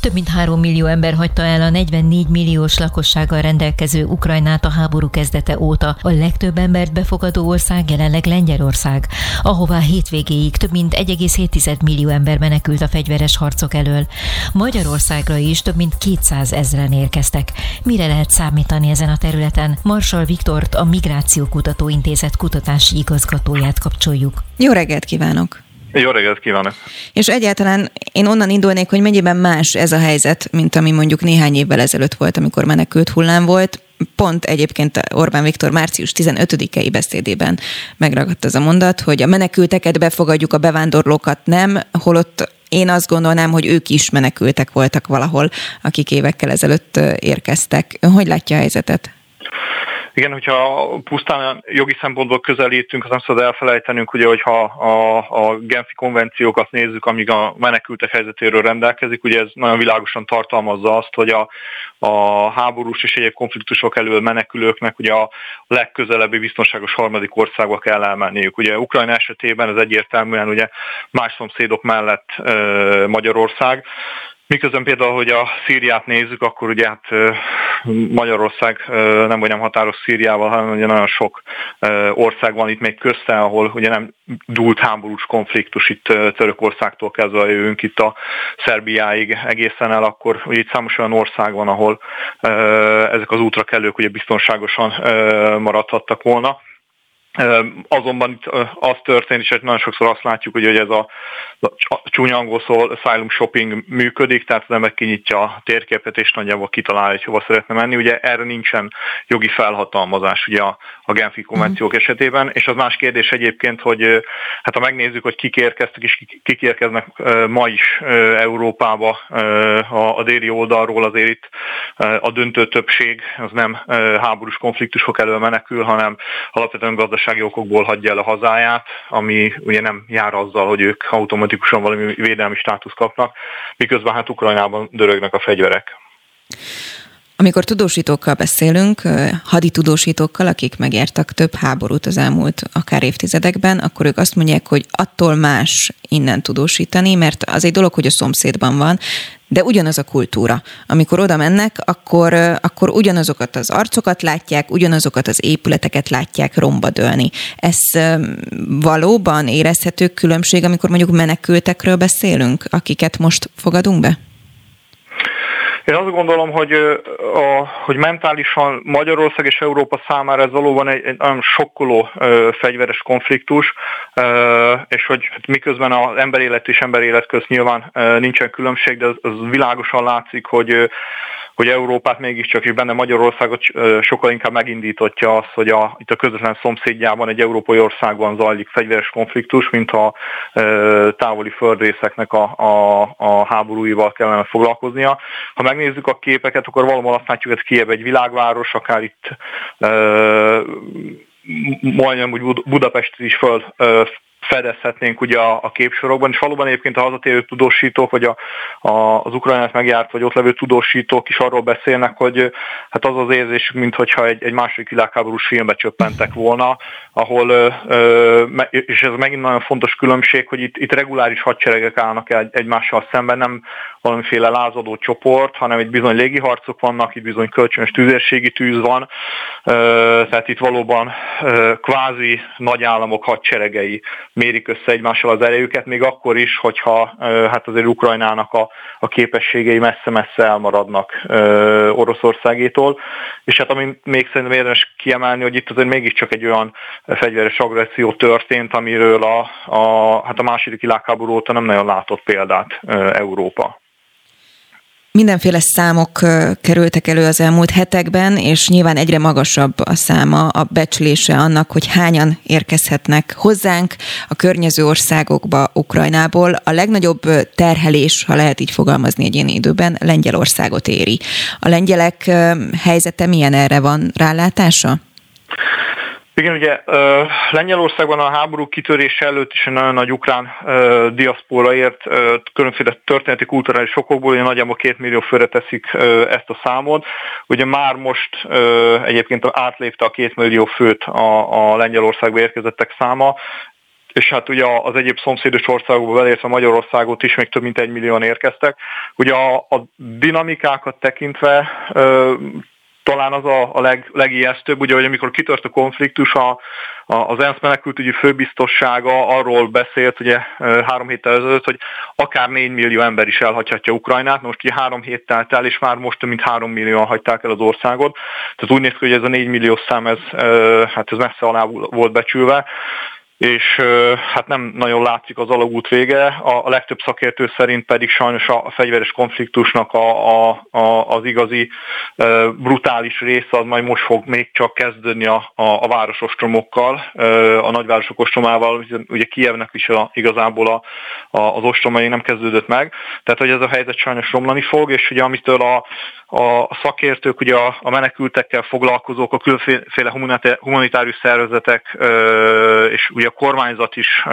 több mint 3 millió ember hagyta el a 44 milliós lakossággal rendelkező Ukrajnát a háború kezdete óta. A legtöbb embert befogadó ország jelenleg Lengyelország, ahová hétvégéig több mint 1,7 millió ember menekült a fegyveres harcok elől. Magyarországra is több mint 200 ezren érkeztek. Mire lehet számítani ezen a területen? Marsal Viktort, a Migrációkutató Intézet kutatási igazgatóját kapcsoljuk. Jó reggelt kívánok! Jó reggelt kívánok! És egyáltalán én onnan indulnék, hogy mennyiben más ez a helyzet, mint ami mondjuk néhány évvel ezelőtt volt, amikor menekült hullám volt. Pont egyébként Orbán Viktor március 15-i beszédében megragadt az a mondat, hogy a menekülteket befogadjuk, a bevándorlókat nem, holott én azt gondolnám, hogy ők is menekültek voltak valahol, akik évekkel ezelőtt érkeztek. Ön hogy látja a helyzetet? Igen, hogyha pusztán jogi szempontból közelítünk, az nem szabad elfelejtenünk, ugye, hogyha a, a Genfi konvenciókat nézzük, amíg a menekültek helyzetéről rendelkezik, ugye ez nagyon világosan tartalmazza azt, hogy a, a háborús és egyéb konfliktusok elől menekülőknek ugye a legközelebbi biztonságos harmadik országba kell elmenniük. Ugye Ukrajna esetében ez egyértelműen ugye más szomszédok mellett e, Magyarország, Miközben például, hogy a Szíriát nézzük, akkor ugye hát Magyarország nem vagy nem határos Szíriával, hanem ugye nagyon sok ország van itt még közte, ahol ugye nem dúlt háborús konfliktus itt Törökországtól kezdve jövünk itt a Szerbiáig egészen el, akkor ugye itt számos olyan ország van, ahol ezek az útra kellők ugye biztonságosan maradhattak volna. Azonban itt az történt, és nagyon sokszor azt látjuk, hogy ez a, a csúnya asylum shopping működik, tehát az ember kinyitja a térképet, és nagyjából kitalálja, hogy hova szeretne menni. Ugye erre nincsen jogi felhatalmazás ugye a Genfi konvenciók mm. esetében, és az más kérdés egyébként, hogy hát ha megnézzük, hogy kik érkeztek és kik érkeznek ma is Európába a, déli oldalról, azért itt a döntő többség az nem háborús konfliktusok elől menekül, hanem alapvetően gazdaság gazdasági okokból hagyja el a hazáját, ami ugye nem jár azzal, hogy ők automatikusan valami védelmi státusz kapnak, miközben hát Ukrajnában dörögnek a fegyverek. Amikor tudósítókkal beszélünk, haditudósítókkal, akik megértek több háborút az elmúlt akár évtizedekben, akkor ők azt mondják, hogy attól más innen tudósítani, mert az egy dolog, hogy a szomszédban van, de ugyanaz a kultúra. Amikor oda mennek, akkor, akkor ugyanazokat az arcokat látják, ugyanazokat az épületeket látják romba dőlni. Ez valóban érezhető különbség, amikor mondjuk menekültekről beszélünk, akiket most fogadunk be? Én azt gondolom, hogy, a, hogy mentálisan Magyarország és Európa számára ez valóban egy, egy nagyon sokkoló ö, fegyveres konfliktus, ö, és hogy miközben az emberélet és emberélet közt nyilván ö, nincsen különbség, de az, az világosan látszik, hogy hogy Európát mégiscsak is benne Magyarországot sokkal inkább megindítottja az, hogy a, itt a közvetlen szomszédjában egy európai országban zajlik fegyveres konfliktus, mint a távoli földrészeknek a, a, a háborúival kellene foglalkoznia. Ha megnézzük a képeket, akkor valóban azt látjuk, hogy Kiev egy világváros, akár itt e, majdnem úgy Budapest is föl fedezhetnénk ugye a, a képsorokban, és valóban egyébként a hazatérő tudósítók, vagy a, a, az Ukrajnát megjárt, vagy ott levő tudósítók is arról beszélnek, hogy hát az az érzés, mintha egy, egy második világháborús filmbe csöppentek volna, ahol, és ez megint nagyon fontos különbség, hogy itt, itt reguláris hadseregek állnak el egymással szemben, nem valamiféle lázadó csoport, hanem egy bizony légiharcok vannak, itt bizony kölcsönös tűzérségi tűz van, tehát itt valóban kvázi nagyállamok hadseregei mérik össze egymással az erejüket, még akkor is, hogyha hát azért Ukrajnának a, a képességei messze-messze elmaradnak Oroszországétól. És hát ami még szerintem érdemes kiemelni, hogy itt azért mégiscsak egy olyan fegyveres agresszió történt, amiről a, a, hát a második világháború óta nem nagyon látott példát Európa. Mindenféle számok kerültek elő az elmúlt hetekben, és nyilván egyre magasabb a száma, a becslése annak, hogy hányan érkezhetnek hozzánk a környező országokba, Ukrajnából. A legnagyobb terhelés, ha lehet így fogalmazni egy ilyen időben, Lengyelországot éri. A lengyelek helyzete milyen erre van rálátása? Igen, ugye Lengyelországban a háború kitörése előtt is egy nagyon nagy ukrán diaszpora ért különféle történeti kulturális sokokból, ugye nagyjából két millió főre teszik ezt a számot. Ugye már most egyébként átlépte a két millió főt a, a Lengyelországba érkezettek száma, és hát ugye az egyéb szomszédos országokba belértve Magyarországot is még több mint egy millióan érkeztek. Ugye a, a dinamikákat tekintve talán az a, a leg, legijesztőbb, ugye, hogy amikor kitört a konfliktus, a, a, az ENSZ menekültügyi főbiztossága arról beszélt, ugye három héttel ezelőtt, hogy akár négy millió ember is elhagyhatja Ukrajnát, most ugye három hét telt el, és már most több mint három millióan hagyták el az országot. Tehát úgy néz ki, hogy ez a négy millió szám, ez, hát ez messze alá volt becsülve és hát nem nagyon látszik az alagút vége. A, legtöbb szakértő szerint pedig sajnos a, fegyveres konfliktusnak a, a, a, az igazi brutális része az majd most fog még csak kezdődni a, a, a városostromokkal, e, a nagyvárosok ostromával, ugye Kievnek is a, igazából a, a, az ostromai nem kezdődött meg, tehát hogy ez a helyzet sajnos romlani fog, és ugye amitől a, a szakértők, ugye a, a menekültekkel foglalkozók, a különféle humanitárius szervezetek és ugye a kormányzat is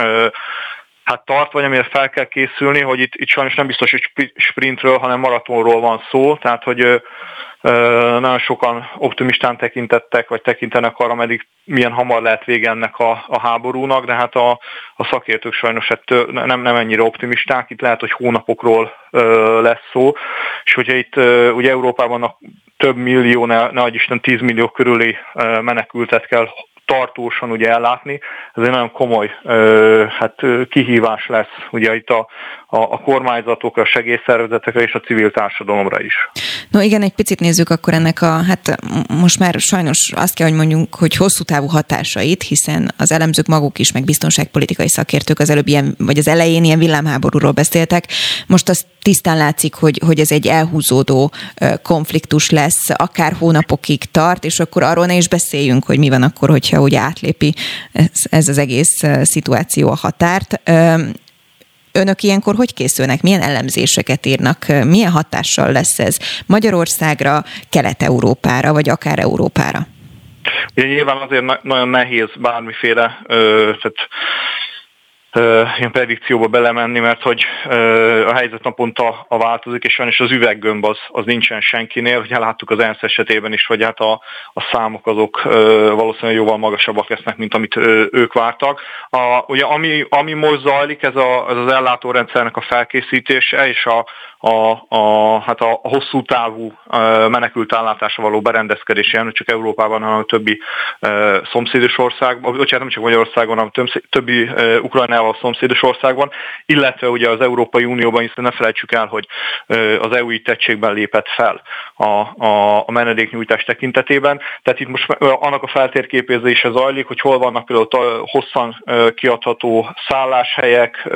hát tart, vagy amire fel kell készülni, hogy itt, itt sajnos nem biztos, hogy sprintről, hanem maratonról van szó, tehát hogy nagyon sokan optimistán tekintettek, vagy tekintenek arra, meddig milyen hamar lehet vége ennek a, a háborúnak, de hát a, a szakértők sajnos ettől nem, nem ennyire optimisták, itt lehet, hogy hónapokról ö, lesz szó, és hogyha itt ö, ugye Európában a több millió, ne, ne Isten 10 millió körüli ö, menekültet kell tartósan ugye ellátni. Ez egy nagyon komoly hát, kihívás lesz ugye itt a, a, a kormányzatokra, a segélyszervezetekre és a civil társadalomra is. No igen, egy picit nézzük akkor ennek a, hát most már sajnos azt kell, hogy mondjunk, hogy hosszú távú hatásait, hiszen az elemzők maguk is, meg biztonságpolitikai szakértők az előbb ilyen, vagy az elején ilyen villámháborúról beszéltek. Most az tisztán látszik, hogy, hogy ez egy elhúzódó konfliktus lesz, akár hónapokig tart, és akkor arról ne is beszéljünk, hogy mi van akkor, hogyha ugye átlépi ez, ez az egész szituáció a határt. Önök ilyenkor hogy készülnek? Milyen elemzéseket írnak? Milyen hatással lesz ez Magyarországra, Kelet-Európára, vagy akár Európára? Ugye nyilván azért nagyon nehéz bármiféle tehát ilyen predikcióba belemenni, mert hogy a helyzet naponta a változik, és sajnos az üveggömb az, az nincsen senkinél. Ugye láttuk az ENSZ esetében is, hogy hát a, a számok azok valószínűleg jóval magasabbak lesznek, mint amit ők vártak. A, ugye ami, ami most zajlik, ez, a, ez az ellátórendszernek a felkészítése, és a, a, a, hát a hosszú távú menekült állátásra való berendezkedés, nem csak Európában, hanem a többi szomszédos országban, bocsánat, nem csak Magyarországon, hanem többi Ukrajnával szomszédos országban, illetve ugye az Európai Unióban, hiszen ne felejtsük el, hogy az EU így tettségben lépett fel a, a, a menedéknyújtás tekintetében. Tehát itt most annak a feltérképezése zajlik, hogy hol vannak például hosszan kiadható szálláshelyek,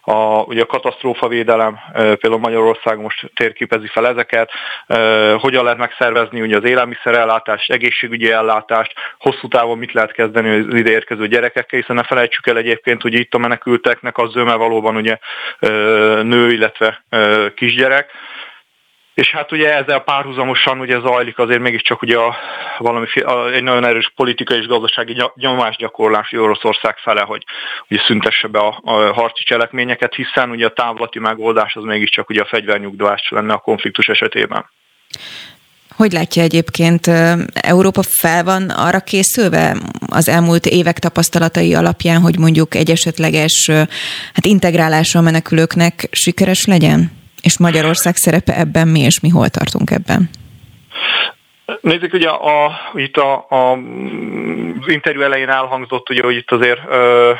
a, ugye a katasztrófavédelem például Magyarország most térképezi fel ezeket, hogyan lehet megszervezni ugye az élelmiszerellátást, egészségügyi ellátást, hosszú távon mit lehet kezdeni az ide érkező gyerekekkel, hiszen ne felejtsük el egyébként, hogy itt a menekülteknek az zöme valóban ugye nő, illetve kisgyerek, és hát ugye ezzel párhuzamosan ugye zajlik azért mégiscsak ugye a, valami, a, egy nagyon erős politikai és gazdasági nyomásgyakorlás Oroszország fele, hogy ugye szüntesse be a, a harci cselekményeket, hiszen ugye a távlati megoldás az mégiscsak ugye a fegyvernyugdás lenne a konfliktus esetében. Hogy látja egyébként, Európa fel van arra készülve az elmúlt évek tapasztalatai alapján, hogy mondjuk egy esetleges hát integrálása a menekülőknek sikeres legyen? És Magyarország szerepe ebben mi, és mi hol tartunk ebben? Nézzük, ugye a, itt a, a, az interjú elején elhangzott, ugye, hogy itt azért ö,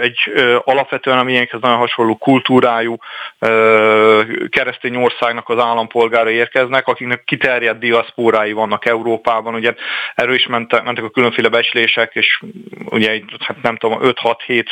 egy ö, alapvetően a miénkhez nagyon hasonló kultúrájú ö, keresztény országnak az állampolgára érkeznek, akiknek kiterjedt diaszpórái vannak Európában. Ugye erről is mentek, mentek a különféle becslések, és ugye hát nem tudom, 5-6-7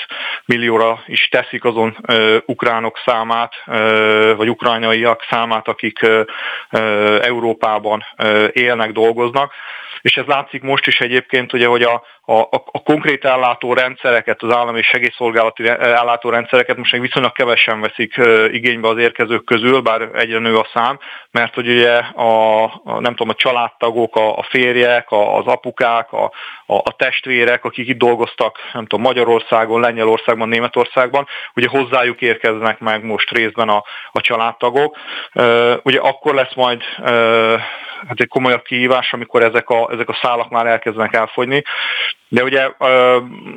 millióra is teszik azon ö, ukránok számát, ö, vagy ukrajnaiak számát, akik ö, ö, Európában ö, élnek, dolgoznak, és ez látszik most is egyébként, ugye, hogy a, a, a konkrét ellátórendszereket, az állami segélyszolgálati ellátórendszereket most még viszonylag kevesen veszik igénybe az érkezők közül, bár egyre nő a szám, mert hogy ugye a, a nem tudom, a családtagok, a, a férjek, a, az apukák, a, a, a testvérek, akik itt dolgoztak, nem tudom, Magyarországon, Lengyelországban, Németországban, ugye hozzájuk érkeznek meg most részben a, a családtagok. Ugye akkor lesz majd hát egy komolyabb kihívás, amikor ezek a, ezek a szálak már elkezdenek elfogyni. De ugye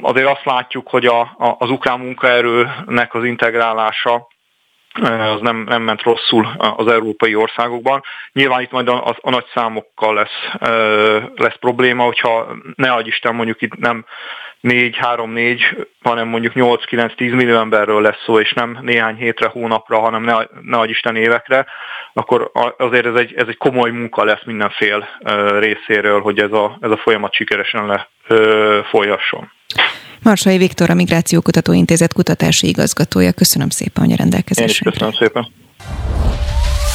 azért azt látjuk, hogy a, a, az ukrán munkaerőnek az integrálása az nem, nem ment rosszul az európai országokban. Nyilván itt majd a, a, a nagy számokkal lesz, lesz probléma, hogyha ne adj Isten mondjuk itt nem 4-3-4, hanem mondjuk 8-9-10 millió emberről lesz szó, és nem néhány hétre, hónapra, hanem ne, ne adj Isten évekre, akkor azért ez egy, ez egy komoly munka lesz mindenfél részéről, hogy ez a, ez a folyamat sikeresen le folyasson. Marsai Viktor, a Migrációkutató Intézet kutatási igazgatója. Köszönöm szépen, hogy a rendelkezésre. Köszönöm szépen.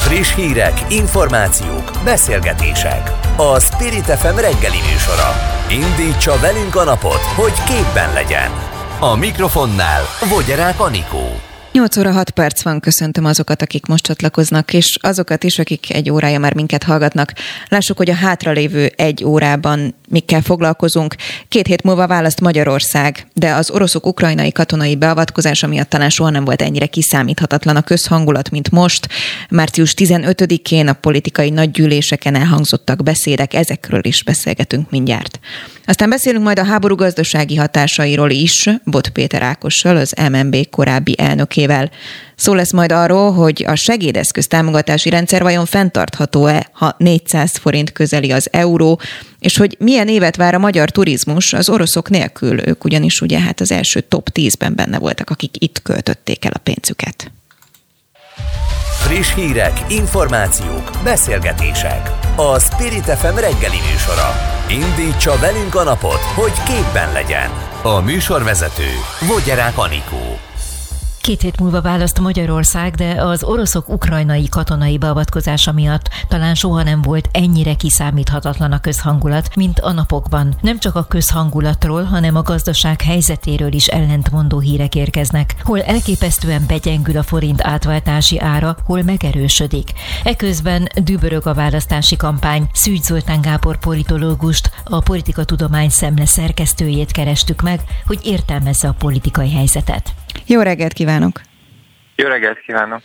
Friss hírek, információk, beszélgetések. A Spirit FM reggeli műsora. Indítsa velünk a napot, hogy képben legyen. A mikrofonnál Vogyerák Anikó. 8 óra 6 perc van, köszöntöm azokat, akik most csatlakoznak, és azokat is, akik egy órája már minket hallgatnak. Lássuk, hogy a hátralévő egy órában mikkel foglalkozunk. Két hét múlva választ Magyarország, de az oroszok ukrajnai katonai beavatkozása miatt talán soha nem volt ennyire kiszámíthatatlan a közhangulat, mint most. Március 15-én a politikai nagygyűléseken elhangzottak beszédek, ezekről is beszélgetünk mindjárt. Aztán beszélünk majd a háború gazdasági hatásairól is, Bot Péter Ákossal, az MNB korábbi elnökével. Szó lesz majd arról, hogy a segédeszköz támogatási rendszer vajon fenntartható-e, ha 400 forint közeli az euró, és hogy milyen évet vár a magyar turizmus az oroszok nélkül, ők ugyanis ugye hát az első top 10-ben benne voltak, akik itt költötték el a pénzüket. Friss hírek, információk, beszélgetések. A Spirit FM reggeli műsora. Indítsa velünk a napot, hogy képben legyen. A műsorvezető Vogyerák Anikó. Két hét múlva választ Magyarország, de az oroszok ukrajnai katonai beavatkozása miatt talán soha nem volt ennyire kiszámíthatatlan a közhangulat, mint a napokban. Nem csak a közhangulatról, hanem a gazdaság helyzetéről is ellentmondó hírek érkeznek. Hol elképesztően begyengül a forint átváltási ára, hol megerősödik. Eközben dübörög a választási kampány. Szűcs Zoltán Gábor politológust, a politika tudomány szemle szerkesztőjét kerestük meg, hogy értelmezze a politikai helyzetet. Jó reggelt kívánok! Jó reggelt kívánok!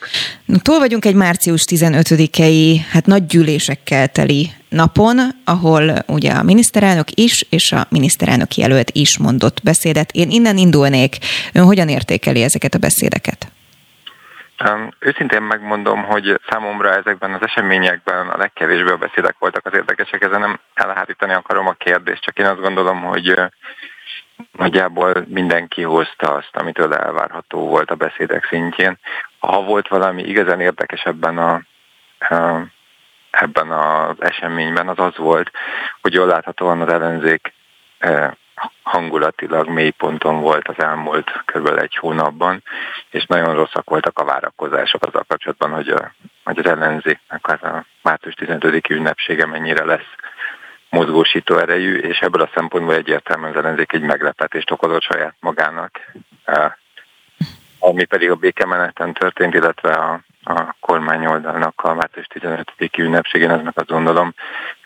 Túl vagyunk egy március 15-i, hát nagy gyűlésekkel teli napon, ahol ugye a miniszterelnök is, és a miniszterelnök jelölt is mondott beszédet. Én innen indulnék. Ön hogyan értékeli ezeket a beszédeket? Őszintén megmondom, hogy számomra ezekben az eseményekben a legkevésbé a beszédek voltak az érdekesek, ezen nem elhárítani akarom a kérdést, csak én azt gondolom, hogy nagyjából mindenki hozta azt, amitől elvárható volt a beszédek szintjén. Ha volt valami igazán érdekes ebben a, ebben az eseményben, az az volt, hogy jól láthatóan az ellenzék e, hangulatilag mélyponton volt az elmúlt kb. egy hónapban, és nagyon rosszak voltak a várakozások azzal kapcsolatban, hogy, a, hogy az ellenzéknek az a március 15. ünnepsége mennyire lesz mozgósító erejű, és ebből a szempontból egyértelműen az ellenzék egy meglepetést okozott saját magának, ami pedig a békemeneten történt, illetve a, a kormány oldalnak a március 15. ünnepségén, aznak azt gondolom,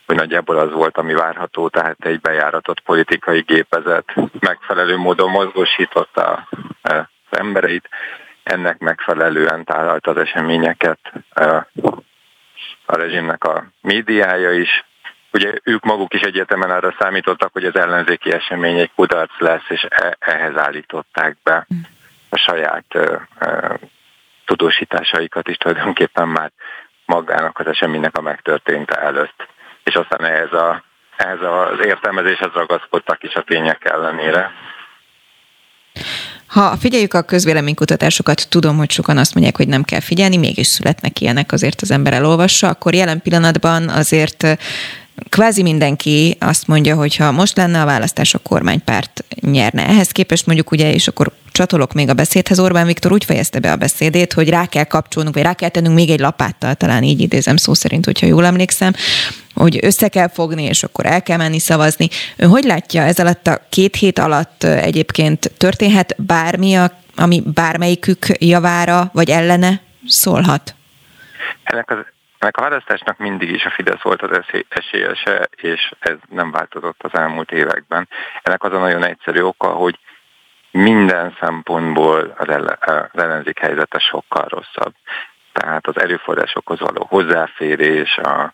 hogy nagyjából az volt, ami várható, tehát egy bejáratott politikai gépezet megfelelő módon mozgósította az embereit, ennek megfelelően tálalt az eseményeket a rezsimnek a médiája is, ugye ők maguk is egyetemen arra számítottak, hogy az ellenzéki esemény egy kudarc lesz, és e- ehhez állították be a saját tudósításaikat is tulajdonképpen már magának az eseménynek a megtörténte előtt. És aztán ehhez, a, ehhez az értelmezéshez ragaszkodtak is a tények ellenére. Ha figyeljük a közvéleménykutatásokat, tudom, hogy sokan azt mondják, hogy nem kell figyelni, mégis születnek ilyenek, azért az ember elolvassa, akkor jelen pillanatban azért kvázi mindenki azt mondja, hogy ha most lenne a választás, a kormánypárt nyerne. Ehhez képest mondjuk ugye, és akkor csatolok még a beszédhez. Orbán Viktor úgy fejezte be a beszédét, hogy rá kell kapcsolnunk, vagy rá kell tennünk még egy lapáttal, talán így idézem szó szerint, hogyha jól emlékszem, hogy össze kell fogni, és akkor el kell menni szavazni. Ön hogy látja ez alatt a két hét alatt egyébként történhet bármi, ami bármelyikük javára vagy ellene szólhat? Ennek az ennek a választásnak mindig is a Fidesz volt az esélyese, és ez nem változott az elmúlt években. Ennek az a nagyon egyszerű oka, hogy minden szempontból az, ellenzék helyzete sokkal rosszabb. Tehát az erőforrásokhoz való hozzáférés, a,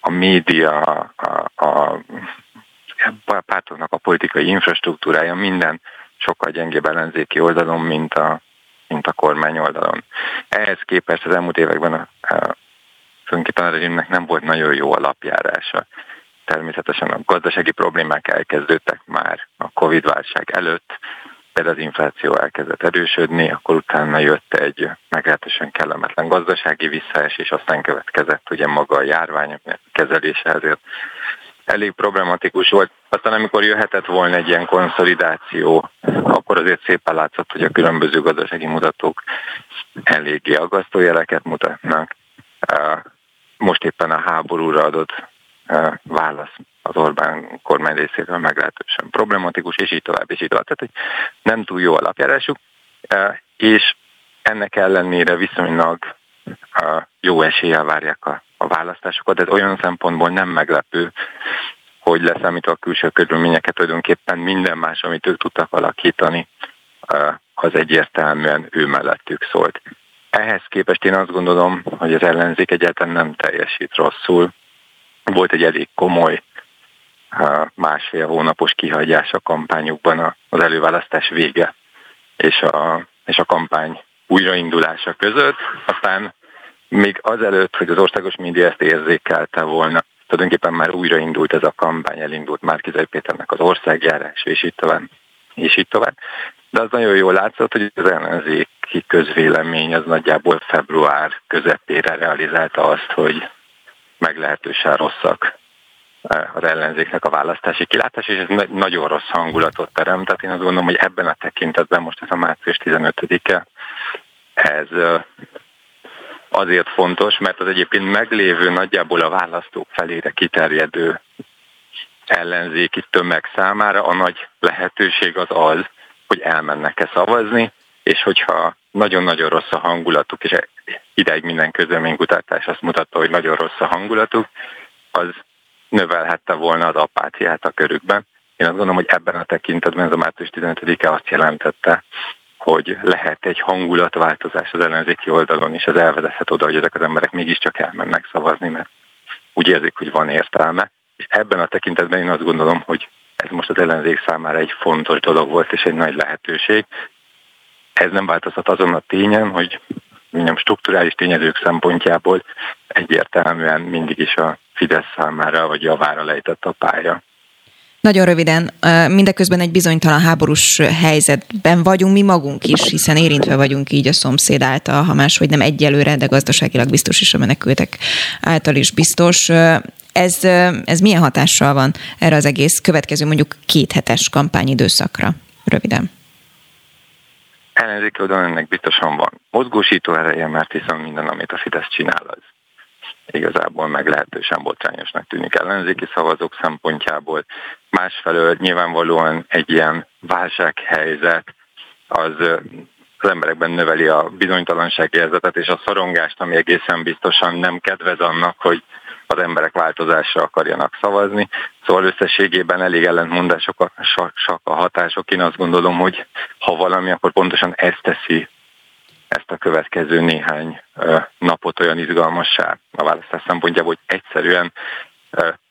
a média, a, a, a pártoknak a politikai infrastruktúrája, minden sokkal gyengébb ellenzéki oldalon, mint a, mint a kormány oldalon. Ehhez képest az elmúlt években a, a a rezsimnek nem volt nagyon jó alapjárása. Természetesen a gazdasági problémák elkezdődtek már a Covid-válság előtt, például az infláció elkezdett erősödni, akkor utána jött egy meglehetősen kellemetlen gazdasági visszaesés, aztán következett ugye maga a járvány kezelése, ezért elég problematikus volt. Aztán amikor jöhetett volna egy ilyen konszolidáció, akkor azért szépen látszott, hogy a különböző gazdasági mutatók eléggé aggasztó jeleket mutatnak most éppen a háborúra adott válasz az Orbán kormány részéről meglehetősen problematikus, és így tovább, és így tovább. Tehát, hogy nem túl jó alapjárásuk, és ennek ellenére viszonylag jó eséllyel várják a, a választásokat, de olyan szempontból nem meglepő, hogy leszámítva a külső körülményeket tulajdonképpen minden más, amit ők tudtak alakítani, az egyértelműen ő mellettük szólt. Ehhez képest én azt gondolom, hogy az ellenzék egyáltalán nem teljesít rosszul. Volt egy elég komoly másfél hónapos kihagyás a kampányukban az előválasztás vége és a, és a kampány újraindulása között. Aztán még azelőtt, hogy az országos média ezt érzékelte volna, tulajdonképpen már újraindult ez a kampány, elindult már Kizai Péternek az országjárás, és így tovább. És így tovább. De az nagyon jól látszott, hogy az ellenzék ellenzéki közvélemény az nagyjából február közepére realizálta azt, hogy meglehetősen rosszak eh, az ellenzéknek a választási kilátás, és ez nagyon rossz hangulatot teremt. Tehát én azt gondolom, hogy ebben a tekintetben most ez a március 15-e, ez eh, azért fontos, mert az egyébként meglévő nagyjából a választók felére kiterjedő ellenzéki tömeg számára a nagy lehetőség az az, hogy elmennek-e szavazni, és hogyha nagyon-nagyon rossz a hangulatuk, és ideig minden közleménykutatás azt mutatta, hogy nagyon rossz a hangulatuk, az növelhette volna az apátiát a körükben. Én azt gondolom, hogy ebben a tekintetben ez a március 15-e azt jelentette, hogy lehet egy hangulatváltozás az ellenzéki oldalon, és ez elvezethet oda, hogy ezek az emberek mégiscsak elmennek szavazni, mert úgy érzik, hogy van értelme. És ebben a tekintetben én azt gondolom, hogy ez most az ellenzék számára egy fontos dolog volt, és egy nagy lehetőség, ez nem változtat azon a tényen, hogy mondjam, strukturális tényezők szempontjából egyértelműen mindig is a Fidesz számára vagy javára lejtett a pálya. Nagyon röviden, mindeközben egy bizonytalan háborús helyzetben vagyunk mi magunk is, hiszen érintve vagyunk így a szomszéd által, ha máshogy nem egyelőre, de gazdaságilag biztos is a menekültek által is biztos. Ez, ez milyen hatással van erre az egész következő mondjuk kéthetes kampányidőszakra? Röviden ellenzéki oldalon ennek biztosan van mozgósító ereje, mert hiszen minden, amit a Fidesz csinál, az igazából meglehetősen botrányosnak tűnik ellenzéki szavazók szempontjából. Másfelől nyilvánvalóan egy ilyen válsághelyzet az az emberekben növeli a bizonytalanságérzetet és a szorongást, ami egészen biztosan nem kedvez annak, hogy az emberek változásra akarjanak szavazni. Szóval összességében elég ellentmondások a, a hatások. Én azt gondolom, hogy ha valami, akkor pontosan ezt teszi ezt a következő néhány napot olyan izgalmassá a választás szempontjából, hogy egyszerűen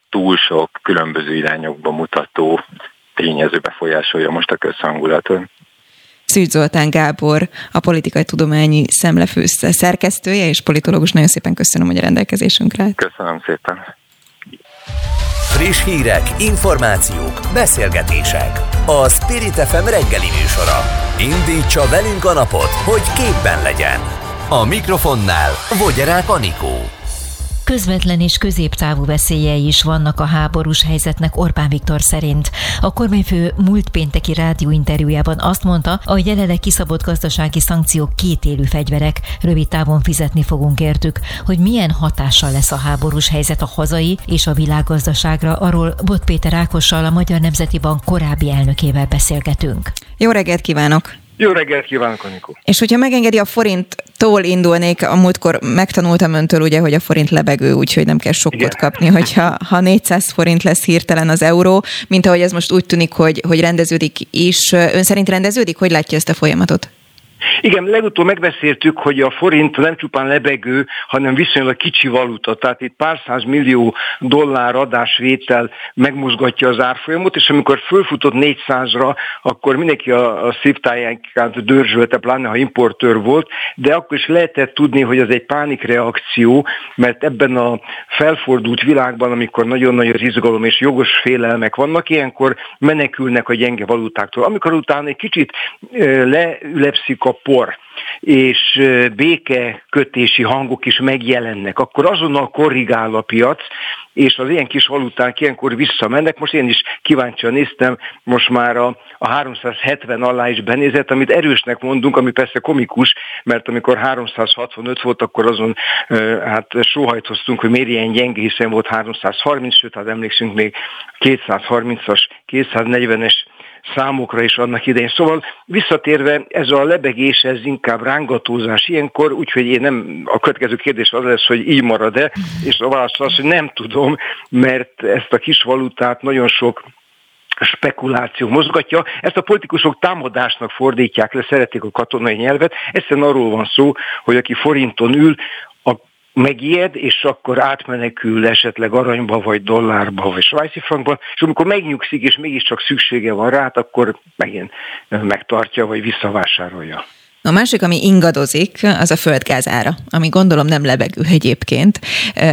túl sok különböző irányokba mutató tényező befolyásolja most a közhangulatot. Szűcs Zoltán Gábor, a politikai tudományi szemlefő szerkesztője és politológus. Nagyon szépen köszönöm, hogy a rendelkezésünkre. Köszönöm szépen. Friss hírek, információk, beszélgetések. A Spirit FM reggeli műsora. Indítsa velünk a napot, hogy képben legyen. A mikrofonnál Vogyerák Anikó. Közvetlen és középtávú veszélyei is vannak a háborús helyzetnek Orbán Viktor szerint. A kormányfő múlt pénteki rádióinterjújában azt mondta, a jelenleg kiszabott gazdasági szankciók kétélű fegyverek, rövid távon fizetni fogunk értük, hogy milyen hatással lesz a háborús helyzet a hazai és a világgazdaságra, arról Bot Péter Ákossal, a Magyar Nemzeti Bank korábbi elnökével beszélgetünk. Jó reggelt kívánok! Jó reggelt kívánok, Anikó! És hogyha megengedi a forinttól indulnék, a múltkor megtanultam öntől ugye, hogy a forint lebegő, úgyhogy nem kell sokkot Igen. kapni, hogyha ha 400 forint lesz hirtelen az euró, mint ahogy ez most úgy tűnik, hogy, hogy rendeződik is. Ön szerint rendeződik? Hogy látja ezt a folyamatot? Igen, legutóbb megbeszéltük, hogy a forint nem csupán lebegő, hanem viszonylag kicsi valuta. Tehát itt pár száz millió dollár adásvétel megmozgatja az árfolyamot, és amikor fölfutott 400-ra, akkor mindenki a, a szívtájánkát dörzsölte, pláne ha importőr volt, de akkor is lehetett tudni, hogy az egy pánikreakció, mert ebben a felfordult világban, amikor nagyon nagy az izgalom és jogos félelmek vannak, ilyenkor menekülnek a gyenge valutáktól. Amikor utána egy kicsit leülepszik a a por, és békekötési hangok is megjelennek, akkor azonnal korrigál a piac, és az ilyen kis valuták ilyenkor visszamennek. Most én is kíváncsian néztem, most már a, a 370 alá is benézett, amit erősnek mondunk, ami persze komikus, mert amikor 365 volt, akkor azon hát sóhajtoztunk, hogy miért ilyen gyenge, hiszen volt 330, sőt, hát emlékszünk még 230-as, 240-es számokra is annak idején. Szóval visszatérve, ez a lebegés, ez inkább rángatózás ilyenkor, úgyhogy én nem, a következő kérdés az lesz, hogy így marad-e, és a válasz az, hogy nem tudom, mert ezt a kis valutát nagyon sok spekuláció mozgatja. Ezt a politikusok támadásnak fordítják le, szeretik a katonai nyelvet. Egyszerűen arról van szó, hogy aki forinton ül, megijed, és akkor átmenekül esetleg aranyba, vagy dollárba, vagy svájci frankba, és amikor megnyugszik, és mégiscsak szüksége van rá, akkor megint megtartja, vagy visszavásárolja. A másik, ami ingadozik, az a földgáz ára, ami gondolom nem lebegő egyébként,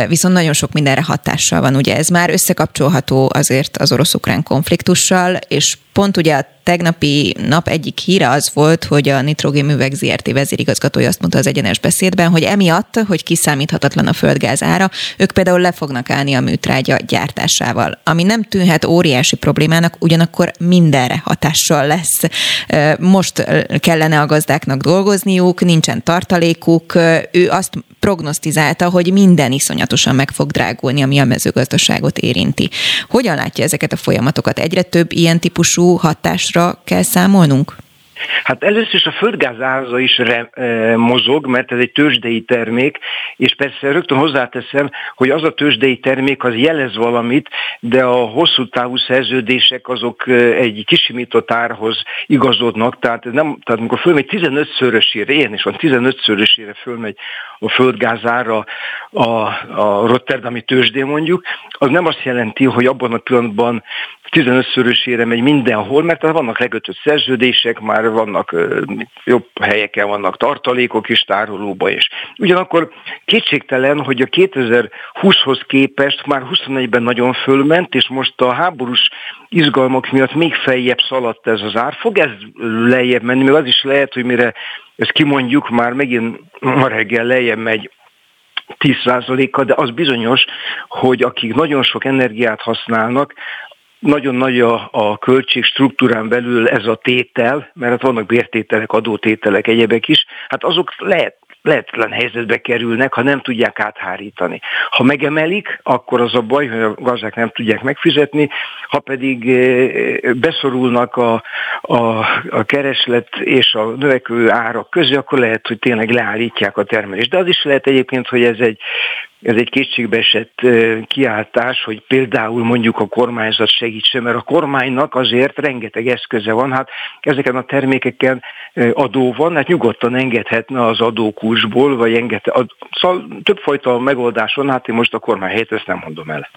viszont nagyon sok mindenre hatással van. Ugye ez már összekapcsolható azért az orosz-ukrán konfliktussal, és pont ugye a tegnapi nap egyik híre az volt, hogy a Nitrogénművek ZRT vezérigazgatója azt mondta az egyenes beszédben, hogy emiatt, hogy kiszámíthatatlan a földgáz ára, ők például le fognak állni a műtrágya gyártásával, ami nem tűnhet óriási problémának, ugyanakkor mindenre hatással lesz. Most kellene a gazdáknak dolgozniuk, nincsen tartalékuk, ő azt prognosztizálta, hogy minden iszonyatosan meg fog drágulni, ami a mezőgazdaságot érinti. Hogyan látja ezeket a folyamatokat? Egyre több ilyen típusú hatásra kell számolnunk? Hát először is a földgáz áraza is re, e, mozog, mert ez egy tőzsdei termék, és persze rögtön hozzáteszem, hogy az a tőzsdei termék az jelez valamit, de a hosszú távú szerződések azok egy kisimított árhoz igazodnak, tehát, nem, tehát amikor fölmegy 15-szörösére, ilyen is van, 15-szörösére fölmegy a földgáz ára a, a Rotterdami tőzsdén mondjuk, az nem azt jelenti, hogy abban a pillanatban 15-szörösére megy mindenhol, mert vannak lekötött szerződések, már vannak jobb helyeken vannak tartalékok is tárolóba is. Ugyanakkor kétségtelen, hogy a 2020-hoz képest már 21-ben nagyon fölment, és most a háborús izgalmak miatt még feljebb szaladt ez az ár. Fog ez lejjebb menni, még az is lehet, hogy mire ezt kimondjuk, már megint ma reggel lejjebb megy 10%-kal, de az bizonyos, hogy akik nagyon sok energiát használnak, nagyon nagy a, a költség struktúrán belül ez a tétel, mert hát vannak bértételek, adótételek, egyebek is, hát azok lehet, lehetetlen helyzetbe kerülnek, ha nem tudják áthárítani. Ha megemelik, akkor az a baj, hogy a gazdák nem tudják megfizetni, ha pedig eh, beszorulnak a, a, a kereslet és a növekvő árak közé, akkor lehet, hogy tényleg leállítják a termelést. De az is lehet egyébként, hogy ez egy ez egy kétségbeesett kiáltás, hogy például mondjuk a kormányzat segítsen, mert a kormánynak azért rengeteg eszköze van, hát ezeken a termékeken adó van, hát nyugodtan engedhetne az adókulcsból, vagy engedhet, szóval többfajta megoldás van, hát én most a kormány helyett ezt nem mondom el.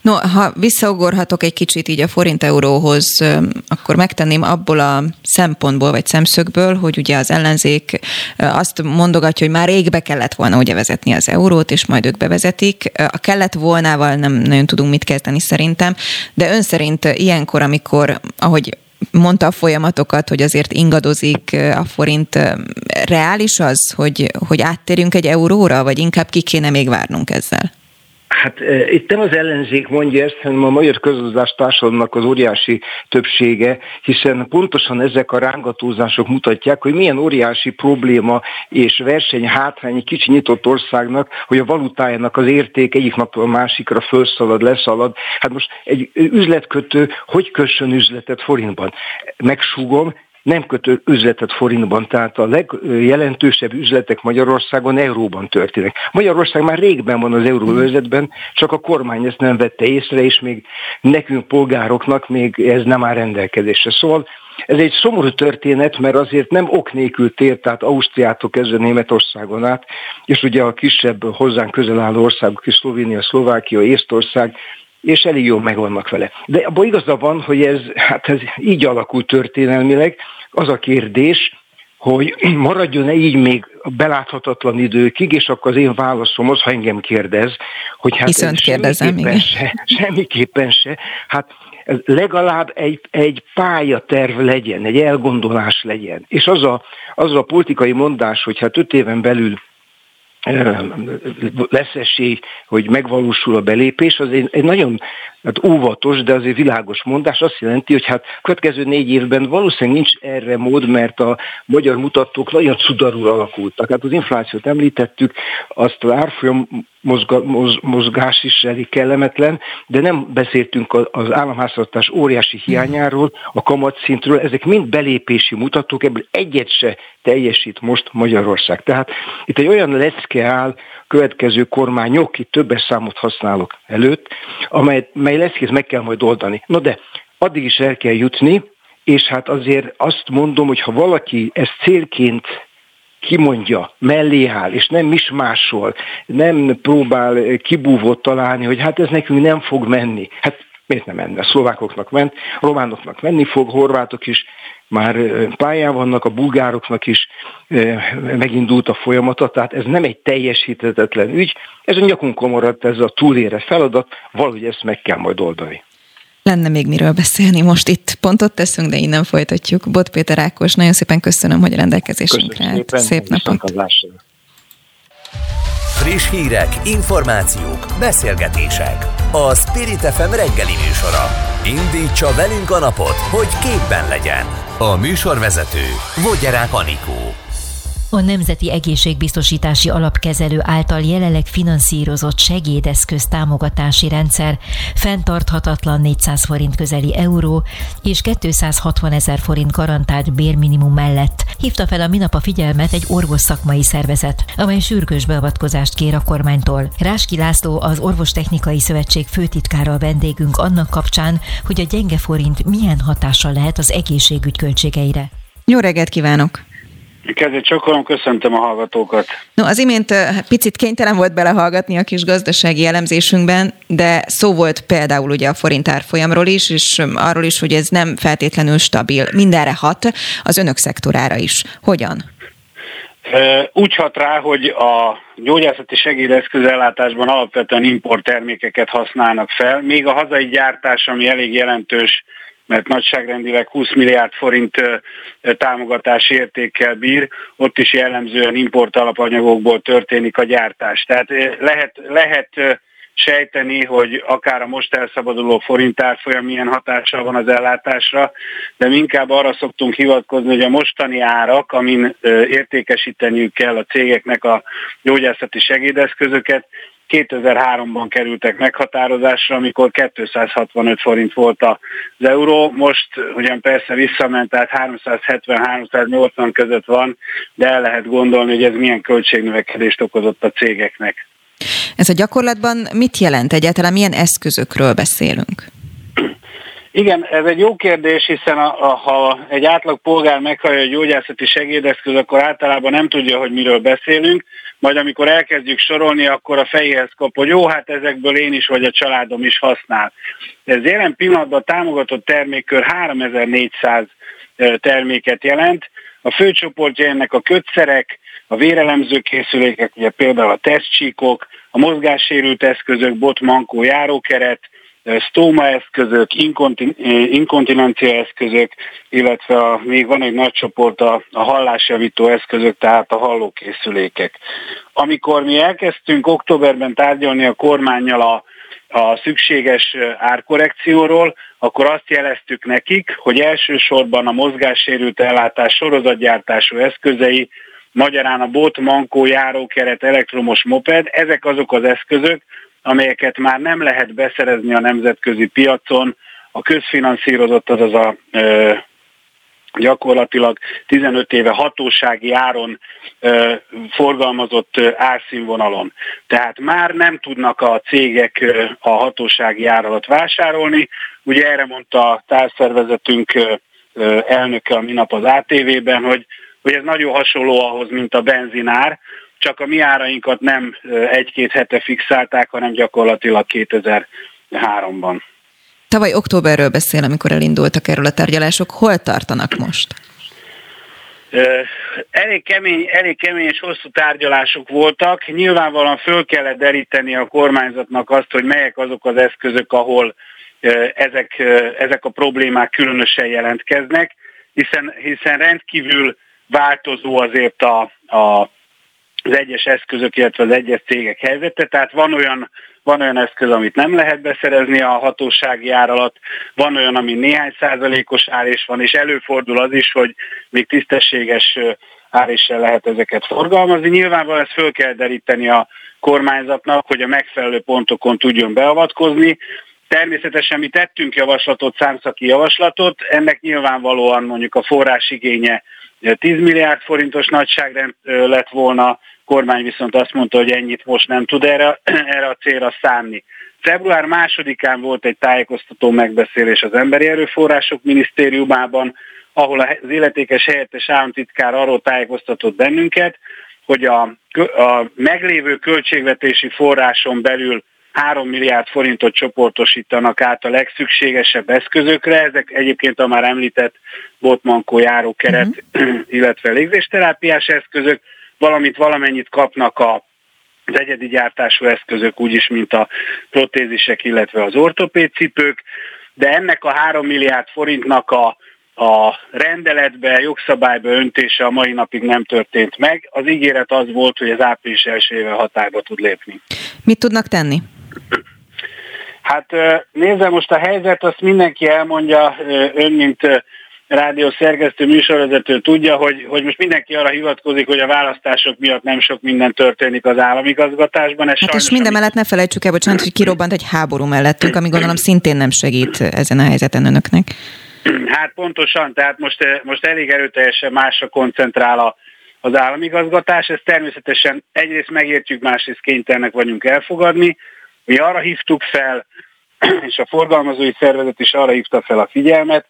No, ha visszaugorhatok egy kicsit így a forint-euróhoz, akkor megtenném abból a szempontból, vagy szemszögből, hogy ugye az ellenzék azt mondogatja, hogy már régbe kellett volna ugye vezetni az eurót, és majd ők bevezetik. A kellett volnával nem nagyon tudunk mit kezdeni szerintem, de ön szerint ilyenkor, amikor, ahogy mondta a folyamatokat, hogy azért ingadozik a forint, reális az, hogy, hogy áttérjünk egy euróra, vagy inkább ki kéne még várnunk ezzel? Hát e, itt nem az ellenzék mondja ezt, hanem a magyar közgazdás társadalomnak az óriási többsége, hiszen pontosan ezek a rángatózások mutatják, hogy milyen óriási probléma és verseny hátrány egy kicsi nyitott országnak, hogy a valutájának az érték egyik napról a másikra felszalad, leszalad. Hát most egy üzletkötő hogy kössön üzletet forintban? Megsúgom, nem kötő üzletet forintban, tehát a legjelentősebb üzletek Magyarországon euróban történnek. Magyarország már régben van az euróvezetben, csak a kormány ezt nem vette észre, és még nekünk polgároknak még ez nem áll rendelkezésre. Szóval ez egy szomorú történet, mert azért nem ok nélkül tér, tehát Ausztriától kezdve Németországon át, és ugye a kisebb hozzánk közel álló országok is, Szlovénia, Szlovákia, Észtország, és elég jól megvannak vele. De abban igaza van, hogy ez, hát ez így alakult történelmileg. Az a kérdés, hogy maradjon-e így még beláthatatlan időkig, és akkor az én válaszom az, ha engem kérdez, hogy hát Viszont kérdezem, semmiképpen se, semmiképpen se, hát legalább egy, egy pályaterv legyen, egy elgondolás legyen. És az a, az a politikai mondás, hogy hát öt éven belül lesz esély, hogy megvalósul a belépés, az egy, egy nagyon hát óvatos, de azért világos mondás. Azt jelenti, hogy hát következő négy évben valószínűleg nincs erre mód, mert a magyar mutatók nagyon cudarul alakultak. Hát az inflációt említettük, azt az árfolyam mozga, moz, mozgás is elég kellemetlen, de nem beszéltünk az államháztartás óriási hiányáról, a kamatszintről, ezek mind belépési mutatók, ebből egyet se teljesít most Magyarország. Tehát itt egy olyan lecke áll következő kormányok, itt többes számot használok előtt, amely, mely leckét meg kell majd oldani. No de addig is el kell jutni, és hát azért azt mondom, hogy ha valaki ezt célként kimondja, mellé áll, és nem mismásol, nem próbál kibúvót találni, hogy hát ez nekünk nem fog menni. Hát miért nem menne? Szlovákoknak ment, románoknak menni fog, horvátok is már pályán vannak, a bulgároknak is megindult a folyamata, tehát ez nem egy teljesíthetetlen ügy, ez a nyakunkon maradt ez a túlére feladat, valahogy ezt meg kell majd oldani. Lenne még miről beszélni, most itt pontot teszünk, de innen folytatjuk. Bot Péter Ákos, nagyon szépen köszönöm, hogy a rendelkezésünkre állt. Szép napot! Friss hírek, információk, beszélgetések. A Spirit FM reggeli műsora. Indítsa velünk a napot, hogy képben legyen. A műsorvezető Vogyerák Anikó. A Nemzeti Egészségbiztosítási Alapkezelő által jelenleg finanszírozott segédeszköz támogatási rendszer fenntarthatatlan 400 forint közeli euró és 260 ezer forint garantált bérminimum mellett hívta fel a minap a figyelmet egy orvos szakmai szervezet, amely sürgős beavatkozást kér a kormánytól. Ráski László, az Orvostechnikai Szövetség főtitkára a vendégünk annak kapcsán, hogy a gyenge forint milyen hatással lehet az egészségügy költségeire. Jó reggelt kívánok! Kezdet csokolom, köszöntöm a hallgatókat. No, az imént picit kénytelen volt belehallgatni a kis gazdasági elemzésünkben, de szó volt például ugye a forint árfolyamról is, és arról is, hogy ez nem feltétlenül stabil. Mindenre hat, az önök szektorára is. Hogyan? Úgy hat rá, hogy a gyógyászati segédeszköz ellátásban alapvetően importtermékeket használnak fel, még a hazai gyártás, ami elég jelentős mert nagyságrendileg 20 milliárd forint támogatási értékkel bír, ott is jellemzően import alapanyagokból történik a gyártás. Tehát lehet, lehet sejteni, hogy akár a most elszabaduló forint árfolyam milyen hatással van az ellátásra, de mi inkább arra szoktunk hivatkozni, hogy a mostani árak, amin értékesíteniük kell a cégeknek a gyógyászati segédeszközöket, 2003-ban kerültek meghatározásra, amikor 265 forint volt az euró, most ugyan persze visszament, tehát 370-380 között van, de el lehet gondolni, hogy ez milyen költségnövekedést okozott a cégeknek. Ez a gyakorlatban mit jelent egyáltalán, milyen eszközökről beszélünk? Igen, ez egy jó kérdés, hiszen a, a, ha egy átlag polgár meghallja a gyógyászati segédeszköz, akkor általában nem tudja, hogy miről beszélünk majd amikor elkezdjük sorolni, akkor a fejéhez kap, hogy jó, hát ezekből én is vagy a családom is használ. Ez jelen pillanatban a támogatott termékkör 3400 terméket jelent. A főcsoportja ennek a kötszerek, a vérelemző készülékek, ugye például a tesztcsíkok, a mozgássérült eszközök, botmankó, járókeret, stoma eszközök, inkontinencia eszközök, illetve a, még van egy nagy csoport a, a hallásjavító eszközök, tehát a hallókészülékek. Amikor mi elkezdtünk októberben tárgyalni a kormányjal a, a szükséges árkorrekcióról, akkor azt jeleztük nekik, hogy elsősorban a mozgássérült ellátás sorozatgyártású eszközei, magyarán a bot, mankó, járókeret, elektromos moped, ezek azok az eszközök, amelyeket már nem lehet beszerezni a nemzetközi piacon, a közfinanszírozott, azaz a ö, gyakorlatilag 15 éve hatósági áron ö, forgalmazott árszínvonalon. Tehát már nem tudnak a cégek ö, a hatósági ár alatt vásárolni. Ugye erre mondta a társzervezetünk ö, elnöke a minap az ATV-ben, hogy, hogy ez nagyon hasonló ahhoz, mint a benzinár, csak a mi árainkat nem egy-két hete fixálták, hanem gyakorlatilag 2003-ban. Tavaly októberről beszél, amikor elindultak erről a tárgyalások. Hol tartanak most? Elég kemény, elég kemény és hosszú tárgyalások voltak. Nyilvánvalóan föl kellett deríteni a kormányzatnak azt, hogy melyek azok az eszközök, ahol ezek, ezek a problémák különösen jelentkeznek, hiszen, hiszen rendkívül változó azért a, a az egyes eszközök, illetve az egyes cégek helyzete. Tehát van olyan, van olyan eszköz, amit nem lehet beszerezni a hatósági ár alatt, van olyan, ami néhány százalékos ár is van, és előfordul az is, hogy még tisztességes ár is lehet ezeket forgalmazni. Nyilvánvalóan ezt föl kell deríteni a kormányzatnak, hogy a megfelelő pontokon tudjon beavatkozni. Természetesen mi tettünk javaslatot, számszaki javaslatot, ennek nyilvánvalóan mondjuk a forrásigénye 10 milliárd forintos nagyságrend lett volna, kormány viszont azt mondta, hogy ennyit most nem tud erre, erre a célra szánni. Február másodikán volt egy tájékoztató megbeszélés az Emberi Erőforrások Minisztériumában, ahol az illetékes helyettes államtitkár arról tájékoztatott bennünket, hogy a, a meglévő költségvetési forráson belül 3 milliárd forintot csoportosítanak át a legszükségesebb eszközökre, ezek egyébként a már említett botmankó járókeret, uh-huh. illetve légzésterápiás eszközök, valamint valamennyit kapnak a az egyedi gyártású eszközök úgyis, mint a protézisek, illetve az ortopédcipők, de ennek a 3 milliárd forintnak a, a rendeletbe, jogszabályba öntése a mai napig nem történt meg. Az ígéret az volt, hogy az április első hatályba tud lépni. Mit tudnak tenni? Hát nézze, most a helyzet, azt mindenki elmondja, ön, mint rádió szerkesztő műsorvezető tudja, hogy, hogy most mindenki arra hivatkozik, hogy a választások miatt nem sok minden történik az államigazgatásban. Ez hát és minden mellett ne felejtsük el, bocsánat, hogy kirobbant egy háború mellettünk, ami gondolom szintén nem segít ezen a helyzeten önöknek. Hát pontosan, tehát most, most elég erőteljesen másra koncentrál a, az államigazgatás. Ezt természetesen egyrészt megértjük, másrészt kénytelenek vagyunk elfogadni. Mi arra hívtuk fel, és a forgalmazói szervezet is arra hívta fel a figyelmet,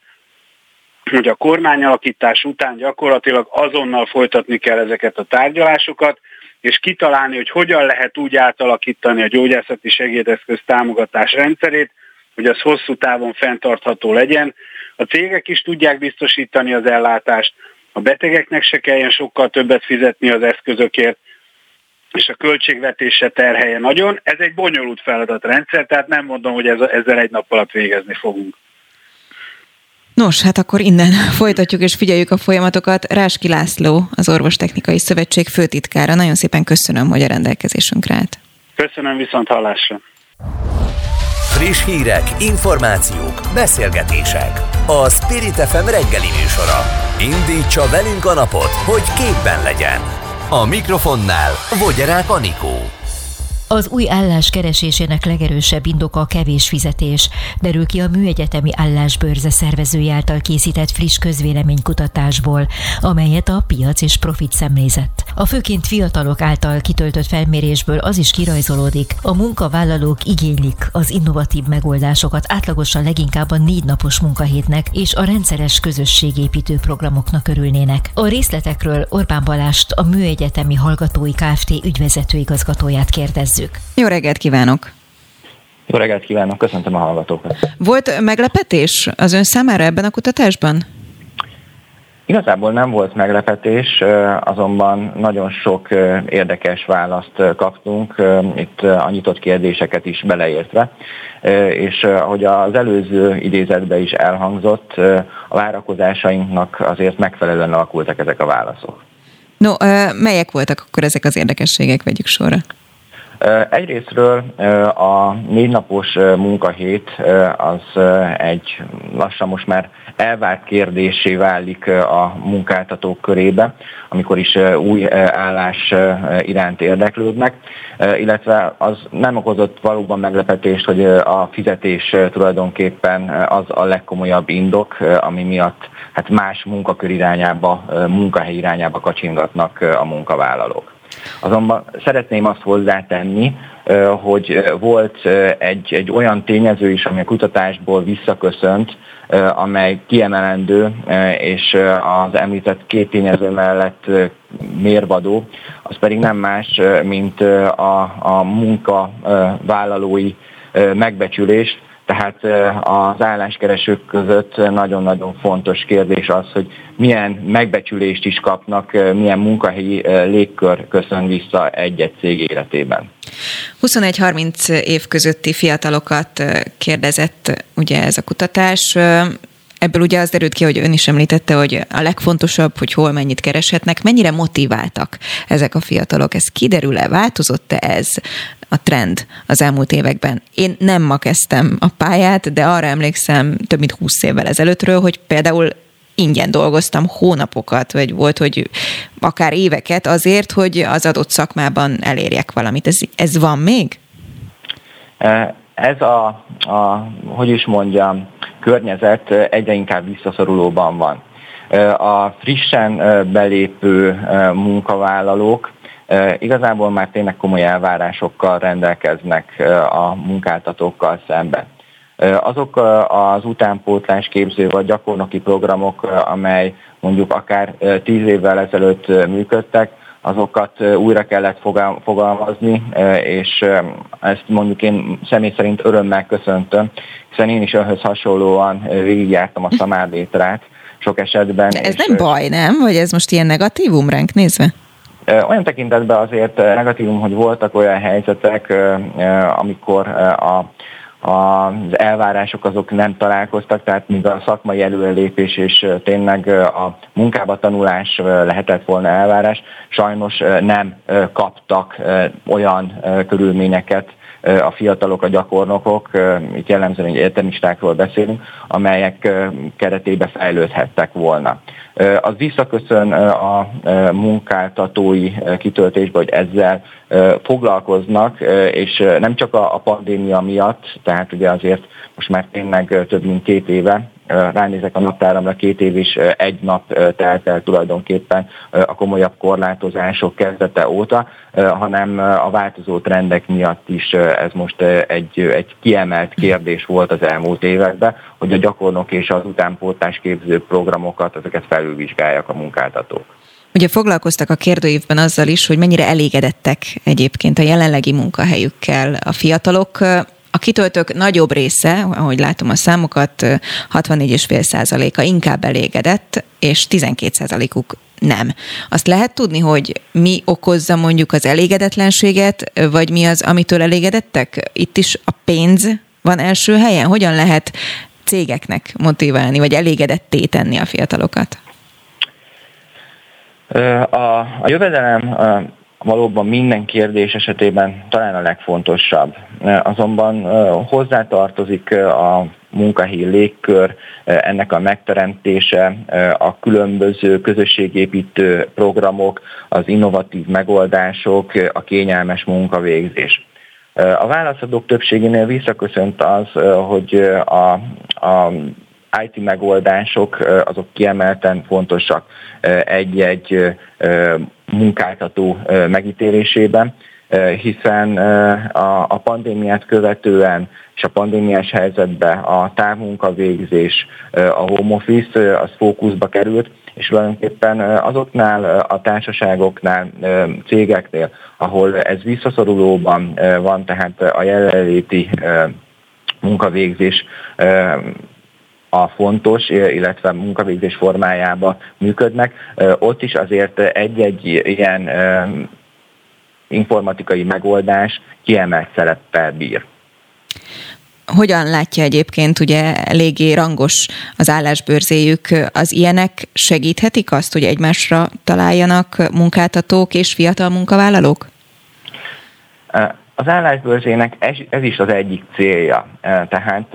hogy a kormányalakítás után gyakorlatilag azonnal folytatni kell ezeket a tárgyalásokat, és kitalálni, hogy hogyan lehet úgy átalakítani a gyógyászati segédeszköz támogatás rendszerét, hogy az hosszú távon fenntartható legyen. A cégek is tudják biztosítani az ellátást, a betegeknek se kelljen sokkal többet fizetni az eszközökért, és a költségvetése terhelje nagyon. Ez egy bonyolult feladatrendszer, tehát nem mondom, hogy ezzel egy nap alatt végezni fogunk. Nos, hát akkor innen folytatjuk és figyeljük a folyamatokat. Ráski László, az Orvostechnikai Szövetség főtitkára. Nagyon szépen köszönöm, hogy a rendelkezésünkre állt. Köszönöm viszont hallásra. Friss hírek, információk, beszélgetések. A Spirit FM reggeli műsora. Indítsa velünk a napot, hogy képben legyen. A mikrofonnál Vogyerák Anikó. Az új állás keresésének legerősebb indoka a kevés fizetés, derül ki a Műegyetemi Állásbőrze szervezője által készített friss közvéleménykutatásból, amelyet a piac és profit szemlézett. A főként fiatalok által kitöltött felmérésből az is kirajzolódik, a munkavállalók igénylik az innovatív megoldásokat átlagosan leginkább a négy napos munkahétnek és a rendszeres közösségépítő programoknak örülnének. A részletekről Orbán Balást, a Műegyetemi Hallgatói Kft. ügyvezető igazgatóját kérdezzük nézzük. Jó reggelt kívánok! Jó reggelt kívánok, köszöntöm a hallgatókat. Volt meglepetés az ön számára ebben a kutatásban? Igazából nem volt meglepetés, azonban nagyon sok érdekes választ kaptunk, itt a nyitott kérdéseket is beleértve, és ahogy az előző idézetben is elhangzott, a várakozásainknak azért megfelelően alakultak ezek a válaszok. No, melyek voltak akkor ezek az érdekességek, vegyük sorra? Egyrésztről a négy napos munkahét az egy lassan most már elvárt kérdésé válik a munkáltatók körébe, amikor is új állás iránt érdeklődnek, illetve az nem okozott valóban meglepetést, hogy a fizetés tulajdonképpen az a legkomolyabb indok, ami miatt hát más munkakör irányába, munkahely irányába kacsingatnak a munkavállalók. Azonban szeretném azt hozzátenni, hogy volt egy, egy olyan tényező is, ami a kutatásból visszaköszönt, amely kiemelendő, és az említett két tényező mellett mérvadó, az pedig nem más, mint a, a munkavállalói megbecsülést, tehát az álláskeresők között nagyon-nagyon fontos kérdés az, hogy milyen megbecsülést is kapnak, milyen munkahelyi légkör köszön vissza egy-egy cég életében. 21-30 év közötti fiatalokat kérdezett ugye ez a kutatás. Ebből ugye az derült ki, hogy ön is említette, hogy a legfontosabb, hogy hol mennyit kereshetnek, mennyire motiváltak ezek a fiatalok. Ez kiderül-e, változott-e ez a trend az elmúlt években? Én nem ma kezdtem a pályát, de arra emlékszem több mint 20 évvel ezelőttről, hogy például ingyen dolgoztam hónapokat, vagy volt, hogy akár éveket azért, hogy az adott szakmában elérjek valamit. Ez, ez van még? Ez a, a, hogy is mondjam, környezet egyre inkább visszaszorulóban van. A frissen belépő munkavállalók igazából már tényleg komoly elvárásokkal rendelkeznek a munkáltatókkal szemben. Azok az utánpótlás képző vagy gyakornoki programok, amely mondjuk akár tíz évvel ezelőtt működtek, azokat újra kellett fogalmazni, és ezt mondjuk én személy szerint örömmel köszöntöm, hiszen én is önhöz hasonlóan végigjártam a szamárdétrát sok esetben. De ez nem baj, nem? Vagy ez most ilyen negatívum ránk nézve? Olyan tekintetben azért negatívum, hogy voltak olyan helyzetek, amikor a az elvárások azok nem találkoztak, tehát míg a szakmai előrelépés és tényleg a munkába tanulás lehetett volna elvárás, sajnos nem kaptak olyan körülményeket, a fiatalok, a gyakornokok, itt jellemzően egy egyetemistákról beszélünk, amelyek keretébe fejlődhettek volna. Az visszaköszön a munkáltatói kitöltésbe, hogy ezzel foglalkoznak, és nem csak a pandémia miatt, tehát ugye azért most már tényleg több mint két éve ránézek a naptáramra, két év is egy nap telt el tulajdonképpen a komolyabb korlátozások kezdete óta, hanem a változó trendek miatt is ez most egy, egy kiemelt kérdés volt az elmúlt években, hogy a gyakornok és az utánpótlás képző programokat, ezeket felülvizsgálják a munkáltatók. Ugye foglalkoztak a kérdőívben azzal is, hogy mennyire elégedettek egyébként a jelenlegi munkahelyükkel a fiatalok. A kitöltők nagyobb része, ahogy látom a számokat, 64,5%-a inkább elégedett, és 12%-uk nem. Azt lehet tudni, hogy mi okozza mondjuk az elégedetlenséget, vagy mi az, amitől elégedettek? Itt is a pénz van első helyen? Hogyan lehet cégeknek motiválni, vagy elégedetté tenni a fiatalokat? A, a jövedelem valóban minden kérdés esetében talán a legfontosabb. Azonban hozzátartozik a munkahelyi légkör, ennek a megteremtése, a különböző közösségépítő programok, az innovatív megoldások, a kényelmes munkavégzés. A válaszadók többségénél visszaköszönt az, hogy a, a IT megoldások azok kiemelten fontosak egy-egy munkáltató megítélésében, hiszen a, pandémiát követően és a pandémiás helyzetben a távmunkavégzés, a home office az fókuszba került, és tulajdonképpen azoknál a társaságoknál, cégeknél, ahol ez visszaszorulóban van, tehát a jelenléti munkavégzés a fontos, illetve munkavégzés formájába működnek, ott is azért egy-egy ilyen informatikai megoldás kiemelt szereppel bír hogyan látja egyébként, ugye eléggé rangos az állásbőrzéjük, az ilyenek segíthetik azt, hogy egymásra találjanak munkáltatók és fiatal munkavállalók? Az állásbőrzének ez, ez is az egyik célja. Tehát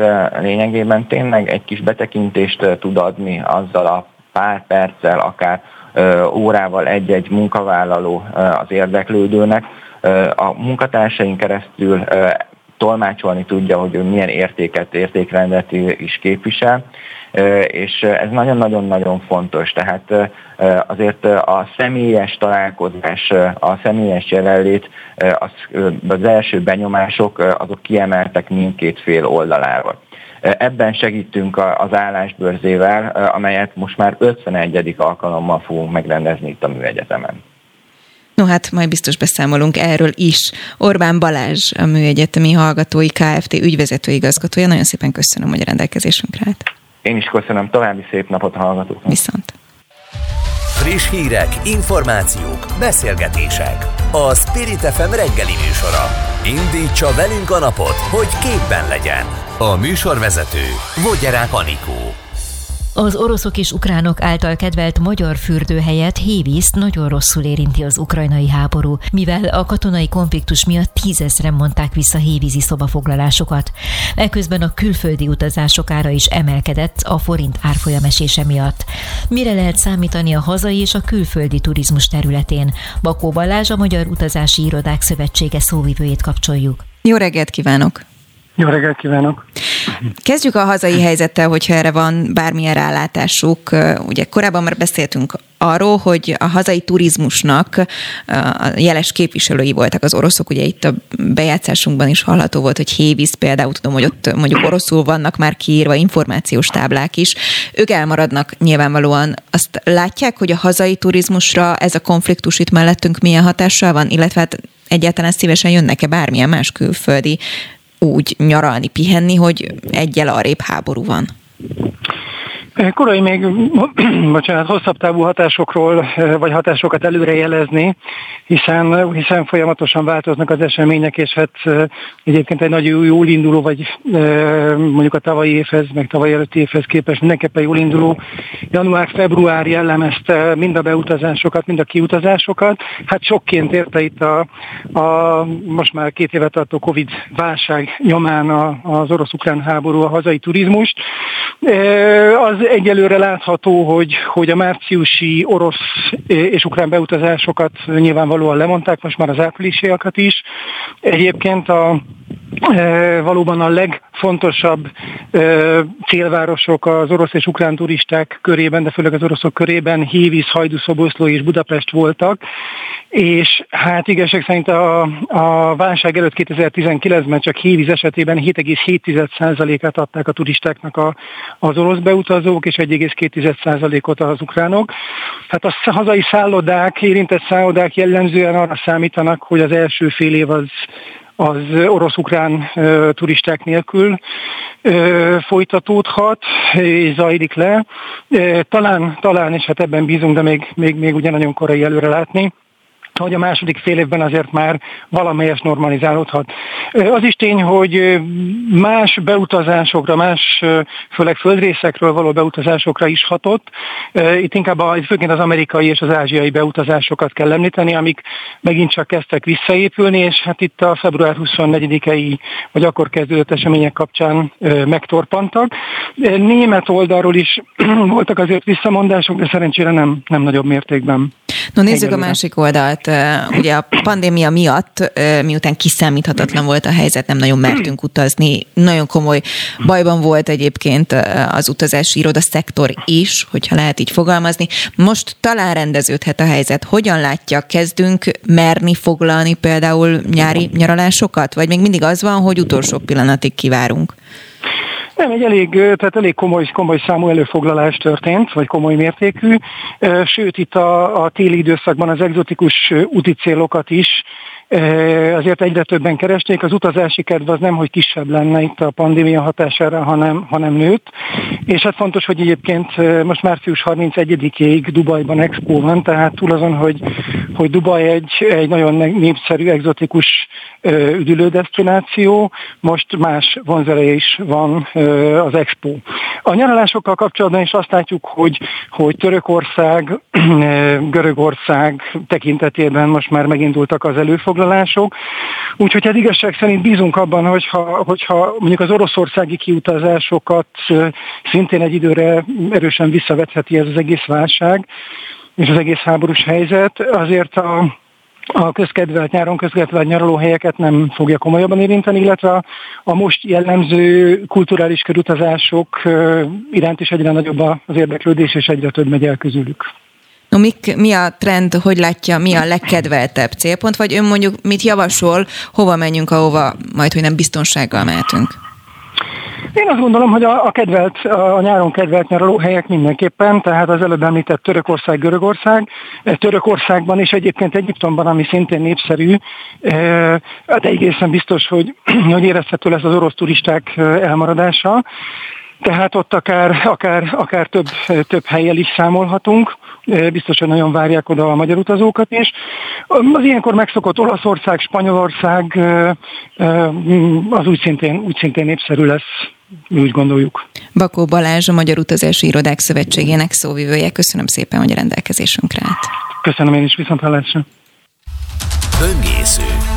lényegében tényleg egy kis betekintést tud adni azzal a pár perccel, akár órával egy-egy munkavállaló az érdeklődőnek. A munkatársaink keresztül tolmácsolni tudja, hogy ő milyen értéket, értékrendet is képvisel, és ez nagyon-nagyon-nagyon fontos. Tehát azért a személyes találkozás, a személyes jelenlét, az, az első benyomások, azok kiemeltek mindkét fél oldaláról. Ebben segítünk az állásbőrzével, amelyet most már 51. alkalommal fogunk megrendezni itt a Műegyetemen. No hát majd biztos beszámolunk erről is. Orbán Balázs, a Műegyetemi Hallgatói Kft. ügyvezető igazgatója. Nagyon szépen köszönöm, hogy a rendelkezésünkre állt. Én is köszönöm. További szép napot a hallgatóknak. Viszont. Friss hírek, információk, beszélgetések. A Spirit FM reggeli műsora. Indítsa velünk a napot, hogy képben legyen. A műsorvezető Vogyerák Anikó. Az oroszok és ukránok által kedvelt magyar fürdőhelyet Héviszt nagyon rosszul érinti az ukrajnai háború, mivel a katonai konfliktus miatt tízezren mondták vissza hévízi szobafoglalásokat. Eközben a külföldi utazások ára is emelkedett a forint árfolyamesése miatt. Mire lehet számítani a hazai és a külföldi turizmus területén? Bakó Balázs, a Magyar Utazási Irodák Szövetsége szóvivőjét kapcsoljuk. Jó reggelt kívánok! Jó reggelt kívánok! Kezdjük a hazai helyzettel, hogyha erre van bármilyen rálátásuk. Ugye korábban már beszéltünk arról, hogy a hazai turizmusnak a jeles képviselői voltak az oroszok, ugye itt a bejátszásunkban is hallható volt, hogy Hévíz például, tudom, hogy ott mondjuk oroszul vannak már kiírva információs táblák is. Ők elmaradnak nyilvánvalóan. Azt látják, hogy a hazai turizmusra ez a konfliktus itt mellettünk milyen hatással van, illetve hát egyáltalán szívesen jönnek-e bármilyen más külföldi úgy nyaralni, pihenni, hogy egyel arrébb háború van? Korai még, bocsánat, hosszabb távú hatásokról, vagy hatásokat előre jelezni, hiszen, hiszen folyamatosan változnak az események, és hát egyébként egy nagyon jól induló, vagy mondjuk a tavalyi évhez, meg tavalyi előtti évhez képest mindenképpen jól induló január-február jellemezte mind a beutazásokat, mind a kiutazásokat. Hát sokként érte itt a, a most már két évet tartó Covid válság nyomán az orosz-ukrán háború a hazai turizmust. Az egyelőre látható, hogy, hogy a márciusi orosz és ukrán beutazásokat nyilvánvalóan lemondták, most már az áprilisiakat is. Egyébként a, valóban a legfontosabb célvárosok az orosz és ukrán turisták körében, de főleg az oroszok körében Hévíz, Hajdúszoboszló és Budapest voltak, és hát igazság szerint a, a válság előtt 2019-ben csak Hévíz esetében 7,7%-át adták a turistáknak a, az orosz beutazók, és 1,2%-ot az ukránok. Hát a hazai szállodák, érintett szállodák jellemzően arra számítanak, hogy az első fél év az az orosz-ukrán turisták nélkül folytatódhat és zajlik le. talán, talán, és hát ebben bízunk, de még, még, még ugye nagyon korai előre látni, hogy a második fél évben azért már valamelyes normalizálódhat. Az is tény, hogy más beutazásokra, más főleg földrészekről való beutazásokra is hatott. Itt inkább a, főként az amerikai és az ázsiai beutazásokat kell említeni, amik megint csak kezdtek visszaépülni, és hát itt a február 24-i, vagy akkor kezdődött események kapcsán megtorpantak. Német oldalról is voltak azért visszamondások, de szerencsére nem, nem nagyobb mértékben. No nézzük a másik oldalt. Ugye a pandémia miatt, miután kiszámíthatatlan volt a helyzet, nem nagyon mertünk utazni. Nagyon komoly bajban volt egyébként az utazási iroda szektor is, hogyha lehet így fogalmazni. Most talán rendeződhet a helyzet. Hogyan látja, kezdünk merni foglalni például nyári nyaralásokat? Vagy még mindig az van, hogy utolsó pillanatig kivárunk? Nem, egy elég, tehát elég komoly, komoly számú előfoglalás történt, vagy komoly mértékű. Sőt, itt a, a téli időszakban az egzotikus úti célokat is azért egyre többen keresték. Az utazási kedv az nem, hogy kisebb lenne itt a pandémia hatására, hanem, hanem nőtt. És hát fontos, hogy egyébként most március 31-ig Dubajban expo van, tehát túl azon, hogy, hogy Dubaj egy, egy nagyon népszerű, egzotikus üdülődestináció, most más vonzereje is van az expo. A nyaralásokkal kapcsolatban is azt látjuk, hogy, hogy Törökország, Görögország tekintetében most már megindultak az előfoglalások, úgyhogy hát igazság szerint bízunk abban, hogyha, hogyha mondjuk az oroszországi kiutazásokat szintén egy időre erősen visszavetheti ez az egész válság, és az egész háborús helyzet, azért a a közkedvelt nyáron közkedvelt nyaralóhelyeket nem fogja komolyabban érinteni, illetve a, a most jellemző kulturális körutazások iránt is egyre nagyobb az érdeklődés, és egyre több megy el közülük. Mik, mi a trend, hogy látja, mi a legkedveltebb célpont, vagy ön mondjuk mit javasol, hova menjünk, ahova majd, hogy nem biztonsággal mehetünk? Én azt gondolom, hogy a, a, kedvelt, a nyáron kedvelt nyaralóhelyek mindenképpen, tehát az előbb említett Törökország, Görögország, Törökországban és egyébként Egyiptomban, ami szintén népszerű, hát egészen biztos, hogy, hogy érezhető lesz az orosz turisták elmaradása. Tehát ott akár, akár, akár több, több helyel is számolhatunk, biztos, hogy nagyon várják oda a magyar utazókat is. Az ilyenkor megszokott Olaszország, Spanyolország az úgy szintén, úgy szintén népszerű lesz mi úgy gondoljuk. Bakó Balázs, a Magyar Utazási Irodák Szövetségének szóvivője. Köszönöm szépen, hogy a rendelkezésünkre állt. Köszönöm én is, viszont hallásra. Böngésző.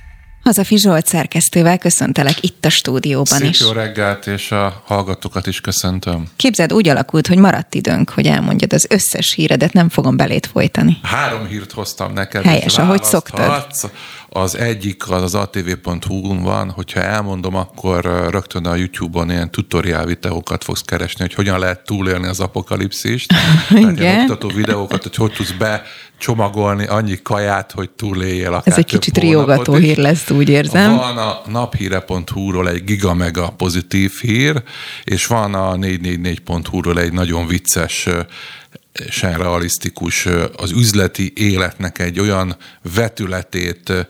Hazafi Zsolt szerkesztővel köszöntelek itt a stúdióban Szép is. jó reggelt, és a hallgatókat is köszöntöm. Képzeld, úgy alakult, hogy maradt időnk, hogy elmondjad az összes híredet, nem fogom belét folytani. Három hírt hoztam neked. Helyes, ahogy szoktad. Az egyik az az atv.hu-n van, hogyha elmondom, akkor rögtön a YouTube-on ilyen tutoriál videókat fogsz keresni, hogy hogyan lehet túlélni az apokalipszist. Tehát oktató videókat, hogy hogy tudsz be csomagolni annyi kaját, hogy túléljél akár Ez egy kicsit riogató hír lesz, úgy érzem. Van a naphíre.hu-ról egy gigamega pozitív hír, és van a 444.hu-ról egy nagyon vicces sem realisztikus, az üzleti életnek egy olyan vetületét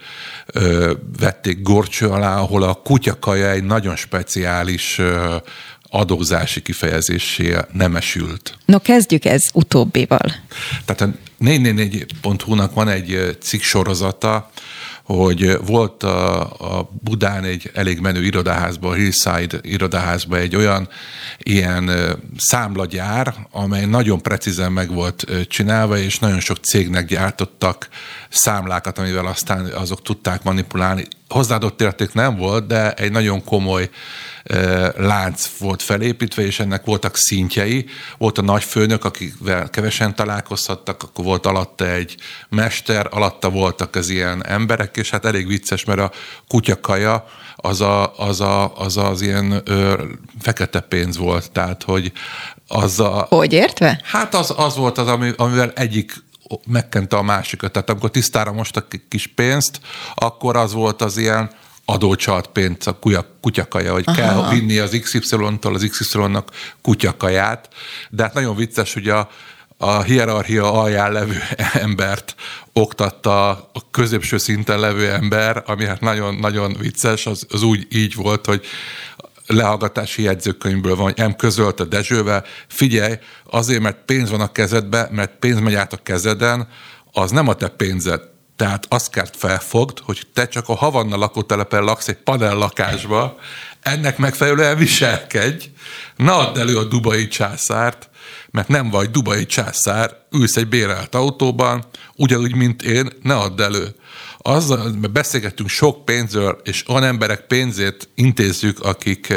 vették gorcső alá, ahol a kutyakaja egy nagyon speciális adózási kifejezésé nemesült. No, kezdjük ez utóbbival. Tehát a 444.hu-nak van egy cikk sorozata, hogy volt a, a Budán egy elég menő irodaházban, a Hillside irodaházban egy olyan ilyen számlagyár, amely nagyon precízen meg volt csinálva, és nagyon sok cégnek gyártottak számlákat, amivel aztán azok tudták manipulálni. Hozzáadott érték nem volt, de egy nagyon komoly lánc volt felépítve, és ennek voltak szintjei. Volt a nagyfőnök, akivel kevesen találkozhattak, akkor volt alatta egy mester, alatta voltak az ilyen emberek, és hát elég vicces, mert a kutyakaja az a, az, a, az, az ilyen ö, fekete pénz volt, tehát hogy az a... Hogy értve? Hát az, az volt az, amivel egyik megkente a másikat. Tehát amikor tisztára mostak kis pénzt, akkor az volt az ilyen adócsalt pénzt a kutyakaja, hogy Aha. kell vinni az XY-tól az XY-nak kutyakaját. De hát nagyon vicces, hogy a, a hierarchia alján levő embert oktatta a középső szinten levő ember, ami hát nagyon-nagyon vicces, az, az úgy így volt, hogy lehallgatási jegyzőkönyvből van, M közölte Dezsővel, figyelj, azért, mert pénz van a kezedbe, mert pénz megy át a kezeden, az nem a te pénzed, tehát kell felfogd, hogy te csak a Havanna lakótelepen laksz egy panel lakásba, ennek megfelelően viselkedj, ne add elő a dubai császárt, mert nem vagy dubai császár, ülsz egy bérelt autóban, ugyanúgy, mint én, ne add elő. Azzal, beszélgettünk sok pénzről, és olyan emberek pénzét intézzük, akik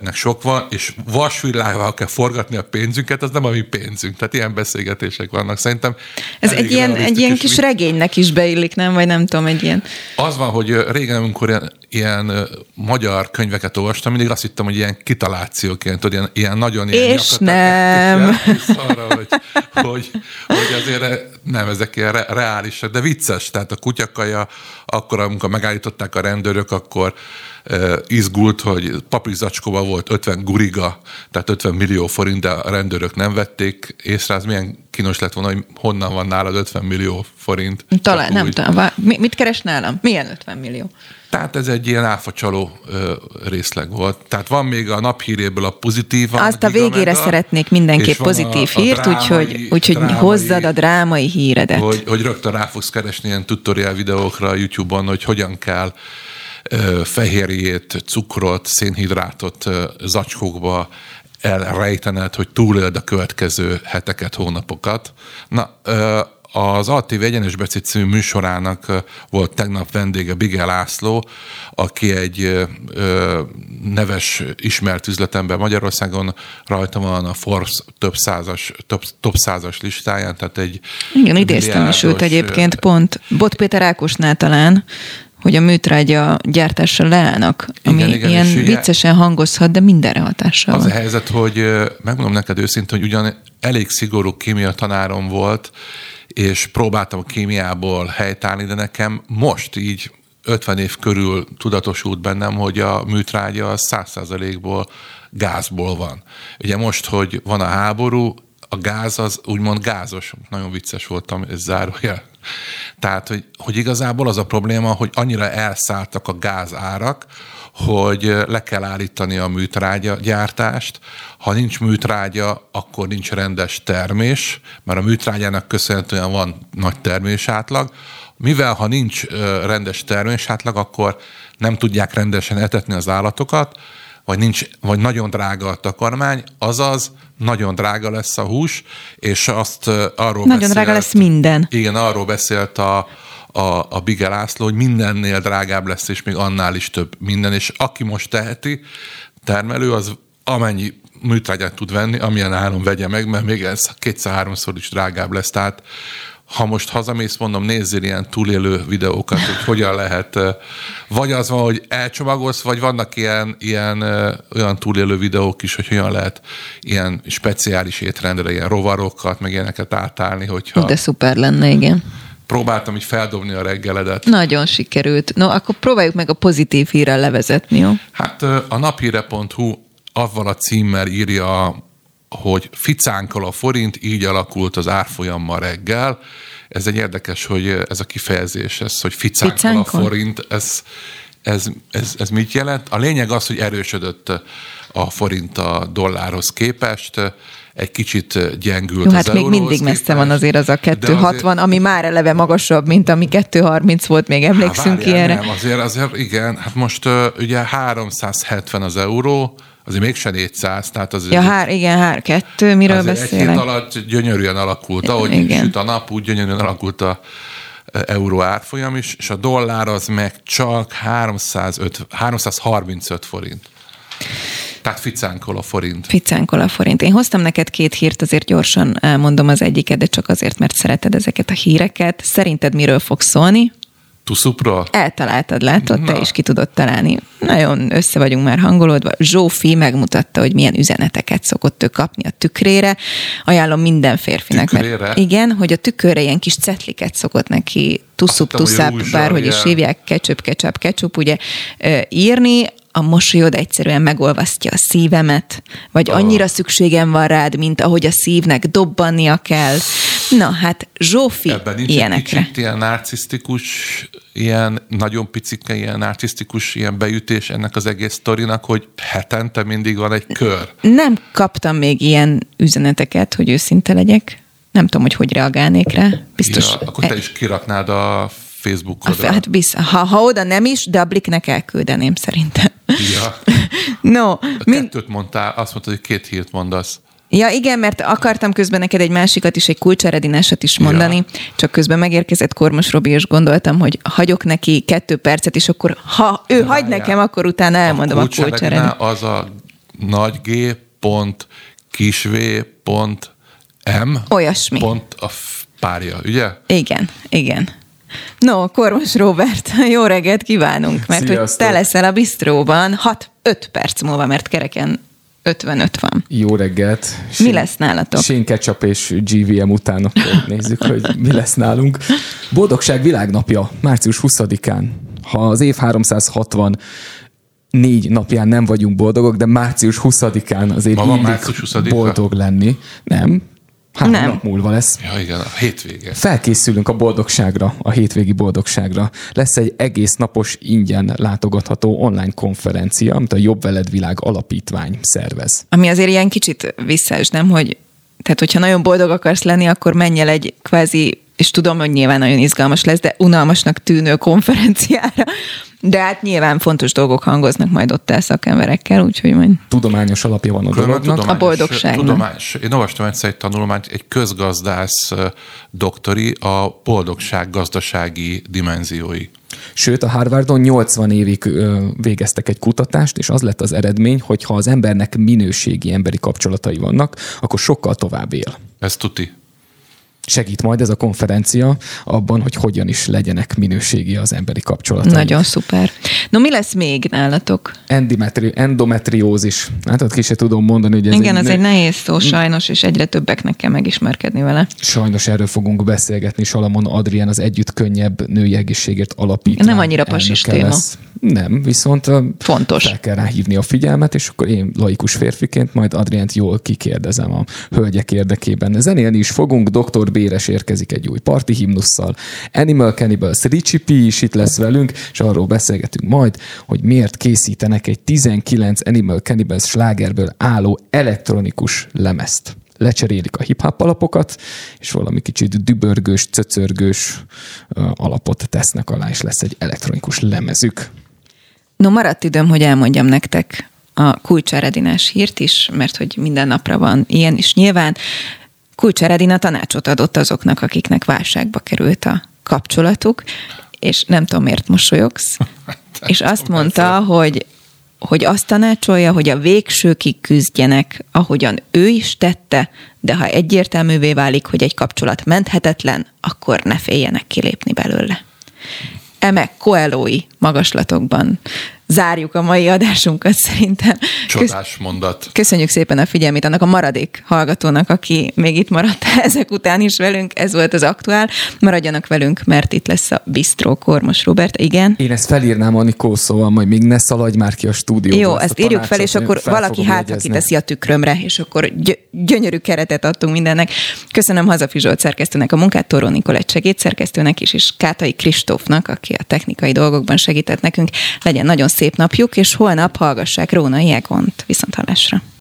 nek sok van, és vasvillával kell forgatni a pénzünket, az nem a mi pénzünk. Tehát ilyen beszélgetések vannak. Szerintem Ez egy ilyen, egy ilyen kis mi... regénynek is beillik, nem? Vagy nem tudom, egy ilyen... Az van, hogy régen, amikor ilyen, ilyen magyar könyveket olvastam, mindig azt hittem, hogy ilyen kitalációként, hogy ilyen, ilyen nagyon ilyen És nem. Arra, hogy, hogy, hogy azért nem, ezek ilyen re- reálisak, de vicces. Tehát a kutyakaja, akkor, amikor megállították a rendőrök, akkor izgult, hogy papírzacskóban volt 50 guriga, tehát 50 millió forint, de a rendőrök nem vették észre, az milyen kínos lett volna, hogy honnan van nálad 50 millió forint. Talán, nem tudom. Mit keres nálam? Milyen 50 millió? Tehát ez egy ilyen áfacsaló részleg volt. Tehát van még a naphíréből a pozitív. Azt a végére szeretnék mindenképp pozitív a, a hírt, úgyhogy, úgyhogy hozzad a drámai híredet. Hogy, hogy rögtön rá fogsz keresni ilyen tutorial videókra a YouTube-on, hogy hogyan kell fehérjét, cukrot, szénhidrátot zacskókba elrejtened, hogy túléld a következő heteket, hónapokat. Na, az ATV Egyenes Becét című műsorának volt tegnap vendége Bigel László, aki egy neves, ismert üzletember Magyarországon, rajta van a Forbes több százas, top, top százas listáján, tehát egy Igen, idéztem is őt egyébként pont. Bot Péter Ákosnál talán, hogy a műtrágya gyártással leállnak, ami igen, ilyen viccesen hangozhat, de mindenre hatással Az van. a helyzet, hogy megmondom neked őszintén, hogy ugyan elég szigorú kémia tanárom volt, és próbáltam a kémiából helytállni, de nekem most így 50 év körül tudatosult bennem, hogy a műtrágya az 100%-ból gázból van. Ugye most, hogy van a háború, a gáz az úgymond gázos. Nagyon vicces voltam, ez zárója. Tehát, hogy, hogy igazából az a probléma, hogy annyira elszálltak a gázárak, hogy le kell állítani a műtrágya gyártást. Ha nincs műtrágya, akkor nincs rendes termés, mert a műtrágyának köszönhetően van nagy termés átlag. Mivel ha nincs rendes termés átlag, akkor nem tudják rendesen etetni az állatokat, vagy, nincs, vagy nagyon drága a takarmány, azaz nagyon drága lesz a hús, és azt arról Nagyon beszélt, drága lesz minden. Igen, arról beszélt a, a, a Bige László, hogy mindennél drágább lesz, és még annál is több minden, és aki most teheti, termelő, az amennyi műtrágyát tud venni, amilyen áron vegye meg, mert még ez kétszer-háromszor is drágább lesz. Tehát ha most hazamész, mondom, nézzél ilyen túlélő videókat, hogy hogyan lehet, vagy az van, hogy elcsomagolsz, vagy vannak ilyen, ilyen olyan túlélő videók is, hogy hogyan lehet ilyen speciális étrendre, ilyen rovarokat, meg ilyeneket átállni, hogyha... De szuper lenne, igen próbáltam így feldobni a reggeledet. Nagyon sikerült. No, akkor próbáljuk meg a pozitív hírrel levezetni, jó? Hát a naphíre.hu avval a címmel írja hogy ficánkal a forint, így alakult az árfolyam ma reggel. Ez egy érdekes, hogy ez a kifejezés, ez, hogy ficánkal, ficánkal? a forint, ez, ez, ez, ez mit jelent? A lényeg az, hogy erősödött a forint a dollárhoz képest, egy kicsit gyengült Jó, hát az még mindig messze képest, van azért az a 260, azért... ami már eleve magasabb, mint ami 230 volt, még emlékszünk Há, várjál, ilyenre. Nem, azért, azért igen, hát most ugye 370 az euró, azért mégsem 400, tehát az... Ja, hár, igen, hár, kettő, miről azért beszélek? egy hét alatt gyönyörűen alakult, ahogy igen. süt a nap, úgy gyönyörűen alakult a e, euró árfolyam is, és a dollár az meg csak 305, 335 forint. Tehát ficánkol a forint. Ficánkol a forint. Én hoztam neked két hírt, azért gyorsan elmondom az egyiket, de csak azért, mert szereted ezeket a híreket. Szerinted miről fog szólni? Tuszupról? Eltaláltad, látod? Na. Te is ki tudod találni. Nagyon össze vagyunk már hangolódva. Zsófi megmutatta, hogy milyen üzeneteket szokott ő kapni a tükrére. Ajánlom minden. Tükrére? Mert igen, hogy a tükörre ilyen kis cetliket szokott neki tuszup, tuszáp, bárhogy is hívják, kecsöp, kecsap, kecsup, ugye írni, a mosolyod egyszerűen megolvasztja a szívemet, vagy annyira szükségem van rád, mint ahogy a szívnek dobbannia kell. Na hát, Zsófi Ebben nincs ilyenekre. Egy kicsit ilyen narcisztikus, ilyen nagyon picike, ilyen narcisztikus ilyen beütés ennek az egész sztorinak, hogy hetente mindig van egy kör. Nem kaptam még ilyen üzeneteket, hogy őszinte legyek. Nem tudom, hogy hogy reagálnék rá. Biztos. Ja, akkor te is kiraknád a Facebookodra. Hát bizt, ha, ha oda nem is, de a Bliknek elküldeném szerintem. Ja. no. Mind... Kettőt mondtál, azt mondtad, hogy két hírt mondasz. Ja, igen, mert akartam közben neked egy másikat is, egy kulcseredinásat is mondani, ja. csak közben megérkezett Kormos Robi, és gondoltam, hogy hagyok neki kettő percet, és akkor ha ő Várjál. hagy nekem, akkor utána elmondom a, a kulcseredinát. az a nagy G pont kis V pont M Olyasmi. pont a párja, ugye? Igen, igen. No, Kormos Robert, jó reggelt kívánunk, mert Sziasztok. hogy te leszel a bistróban 6-5 perc múlva, mert kereken 55 van. Jó reggelt. Mi lesz nálatok? Shane Ketchup és GVM után akkor nézzük, hogy mi lesz nálunk. Boldogság világnapja, március 20-án. Ha az év 360 négy napján nem vagyunk boldogok, de március 20-án azért Ma van március 20 boldog lenni. Nem, Három nem. nap múlva lesz. Ja, igen, a hétvége. Felkészülünk a boldogságra, a hétvégi boldogságra. Lesz egy egész napos ingyen látogatható online konferencia, amit a Jobb Veled Világ Alapítvány szervez. Ami azért ilyen kicsit visszás, nem, hogy tehát, hogyha nagyon boldog akarsz lenni, akkor menj el egy kvázi és tudom, hogy nyilván nagyon izgalmas lesz, de unalmasnak tűnő konferenciára. De hát nyilván fontos dolgok hangoznak majd ott el szakemberekkel, úgyhogy majd... Tudományos alapja van a dolognak. A boldogságnak. Tudományos. Én olvastam egyszer egy tanulmányt, egy közgazdász doktori a boldogság gazdasági dimenziói. Sőt, a Harvardon 80 évig végeztek egy kutatást, és az lett az eredmény, hogy ha az embernek minőségi emberi kapcsolatai vannak, akkor sokkal tovább él. Ez tuti segít majd ez a konferencia abban, hogy hogyan is legyenek minőségi az emberi kapcsolatok. Nagyon szuper. No, mi lesz még nálatok? Endometri- endometriózis. Hát ki se tudom mondani, hogy ez Igen, egy, ez egy nehéz szó sajnos, és egyre többeknek kell megismerkedni vele. Sajnos erről fogunk beszélgetni. Salamon Adrián az Együtt Könnyebb Női Egészségért alapítvány Nem annyira pasis téma. Lesz. Nem, viszont Fontos. fel kell ráhívni a figyelmet, és akkor én laikus férfiként majd Adriánt jól kikérdezem a hölgyek érdekében. Zenélni is fogunk, Dr. Béres érkezik egy új parti himnusszal. Animal Cannibals Richie P is itt lesz velünk, és arról beszélgetünk majd, hogy miért készítenek egy 19 Animal Cannibals slágerből álló elektronikus lemezt lecserélik a hip-hop alapokat, és valami kicsit dübörgős, cöcörgős alapot tesznek alá, és lesz egy elektronikus lemezük. No, maradt időm, hogy elmondjam nektek a kulcsáredinás hírt is, mert hogy minden napra van ilyen is nyilván. Kulcsáredina tanácsot adott azoknak, akiknek válságba került a kapcsolatuk, és nem tudom, miért mosolyogsz, és azt mondta, hogy hogy azt tanácsolja, hogy a végsőkig küzdjenek, ahogyan ő is tette, de ha egyértelművé válik, hogy egy kapcsolat menthetetlen, akkor ne féljenek kilépni belőle. Eme Coelhoi magaslatokban zárjuk a mai adásunkat szerintem. Csodás mondat. Köszönjük szépen a figyelmét annak a maradék hallgatónak, aki még itt maradt ezek után is velünk. Ez volt az aktuál. Maradjanak velünk, mert itt lesz a Bistró Kormos Robert. Igen. Én ezt felírnám Anikó, szóval majd még ne szaladj már ki a stúdióba. Jó, ezt írjuk fel, és akkor valaki hátra kiteszi a tükrömre, és akkor gy- gyönyörű keretet adtunk mindennek. Köszönöm Hazafi Zsolt szerkesztőnek a munkát, Toró Nikolett segédszerkesztőnek is, és Kátai Kristófnak, aki a technikai dolgokban segített nekünk. Legyen nagyon szép napjuk, és holnap hallgassák Róna Jegont. Viszont hallásra.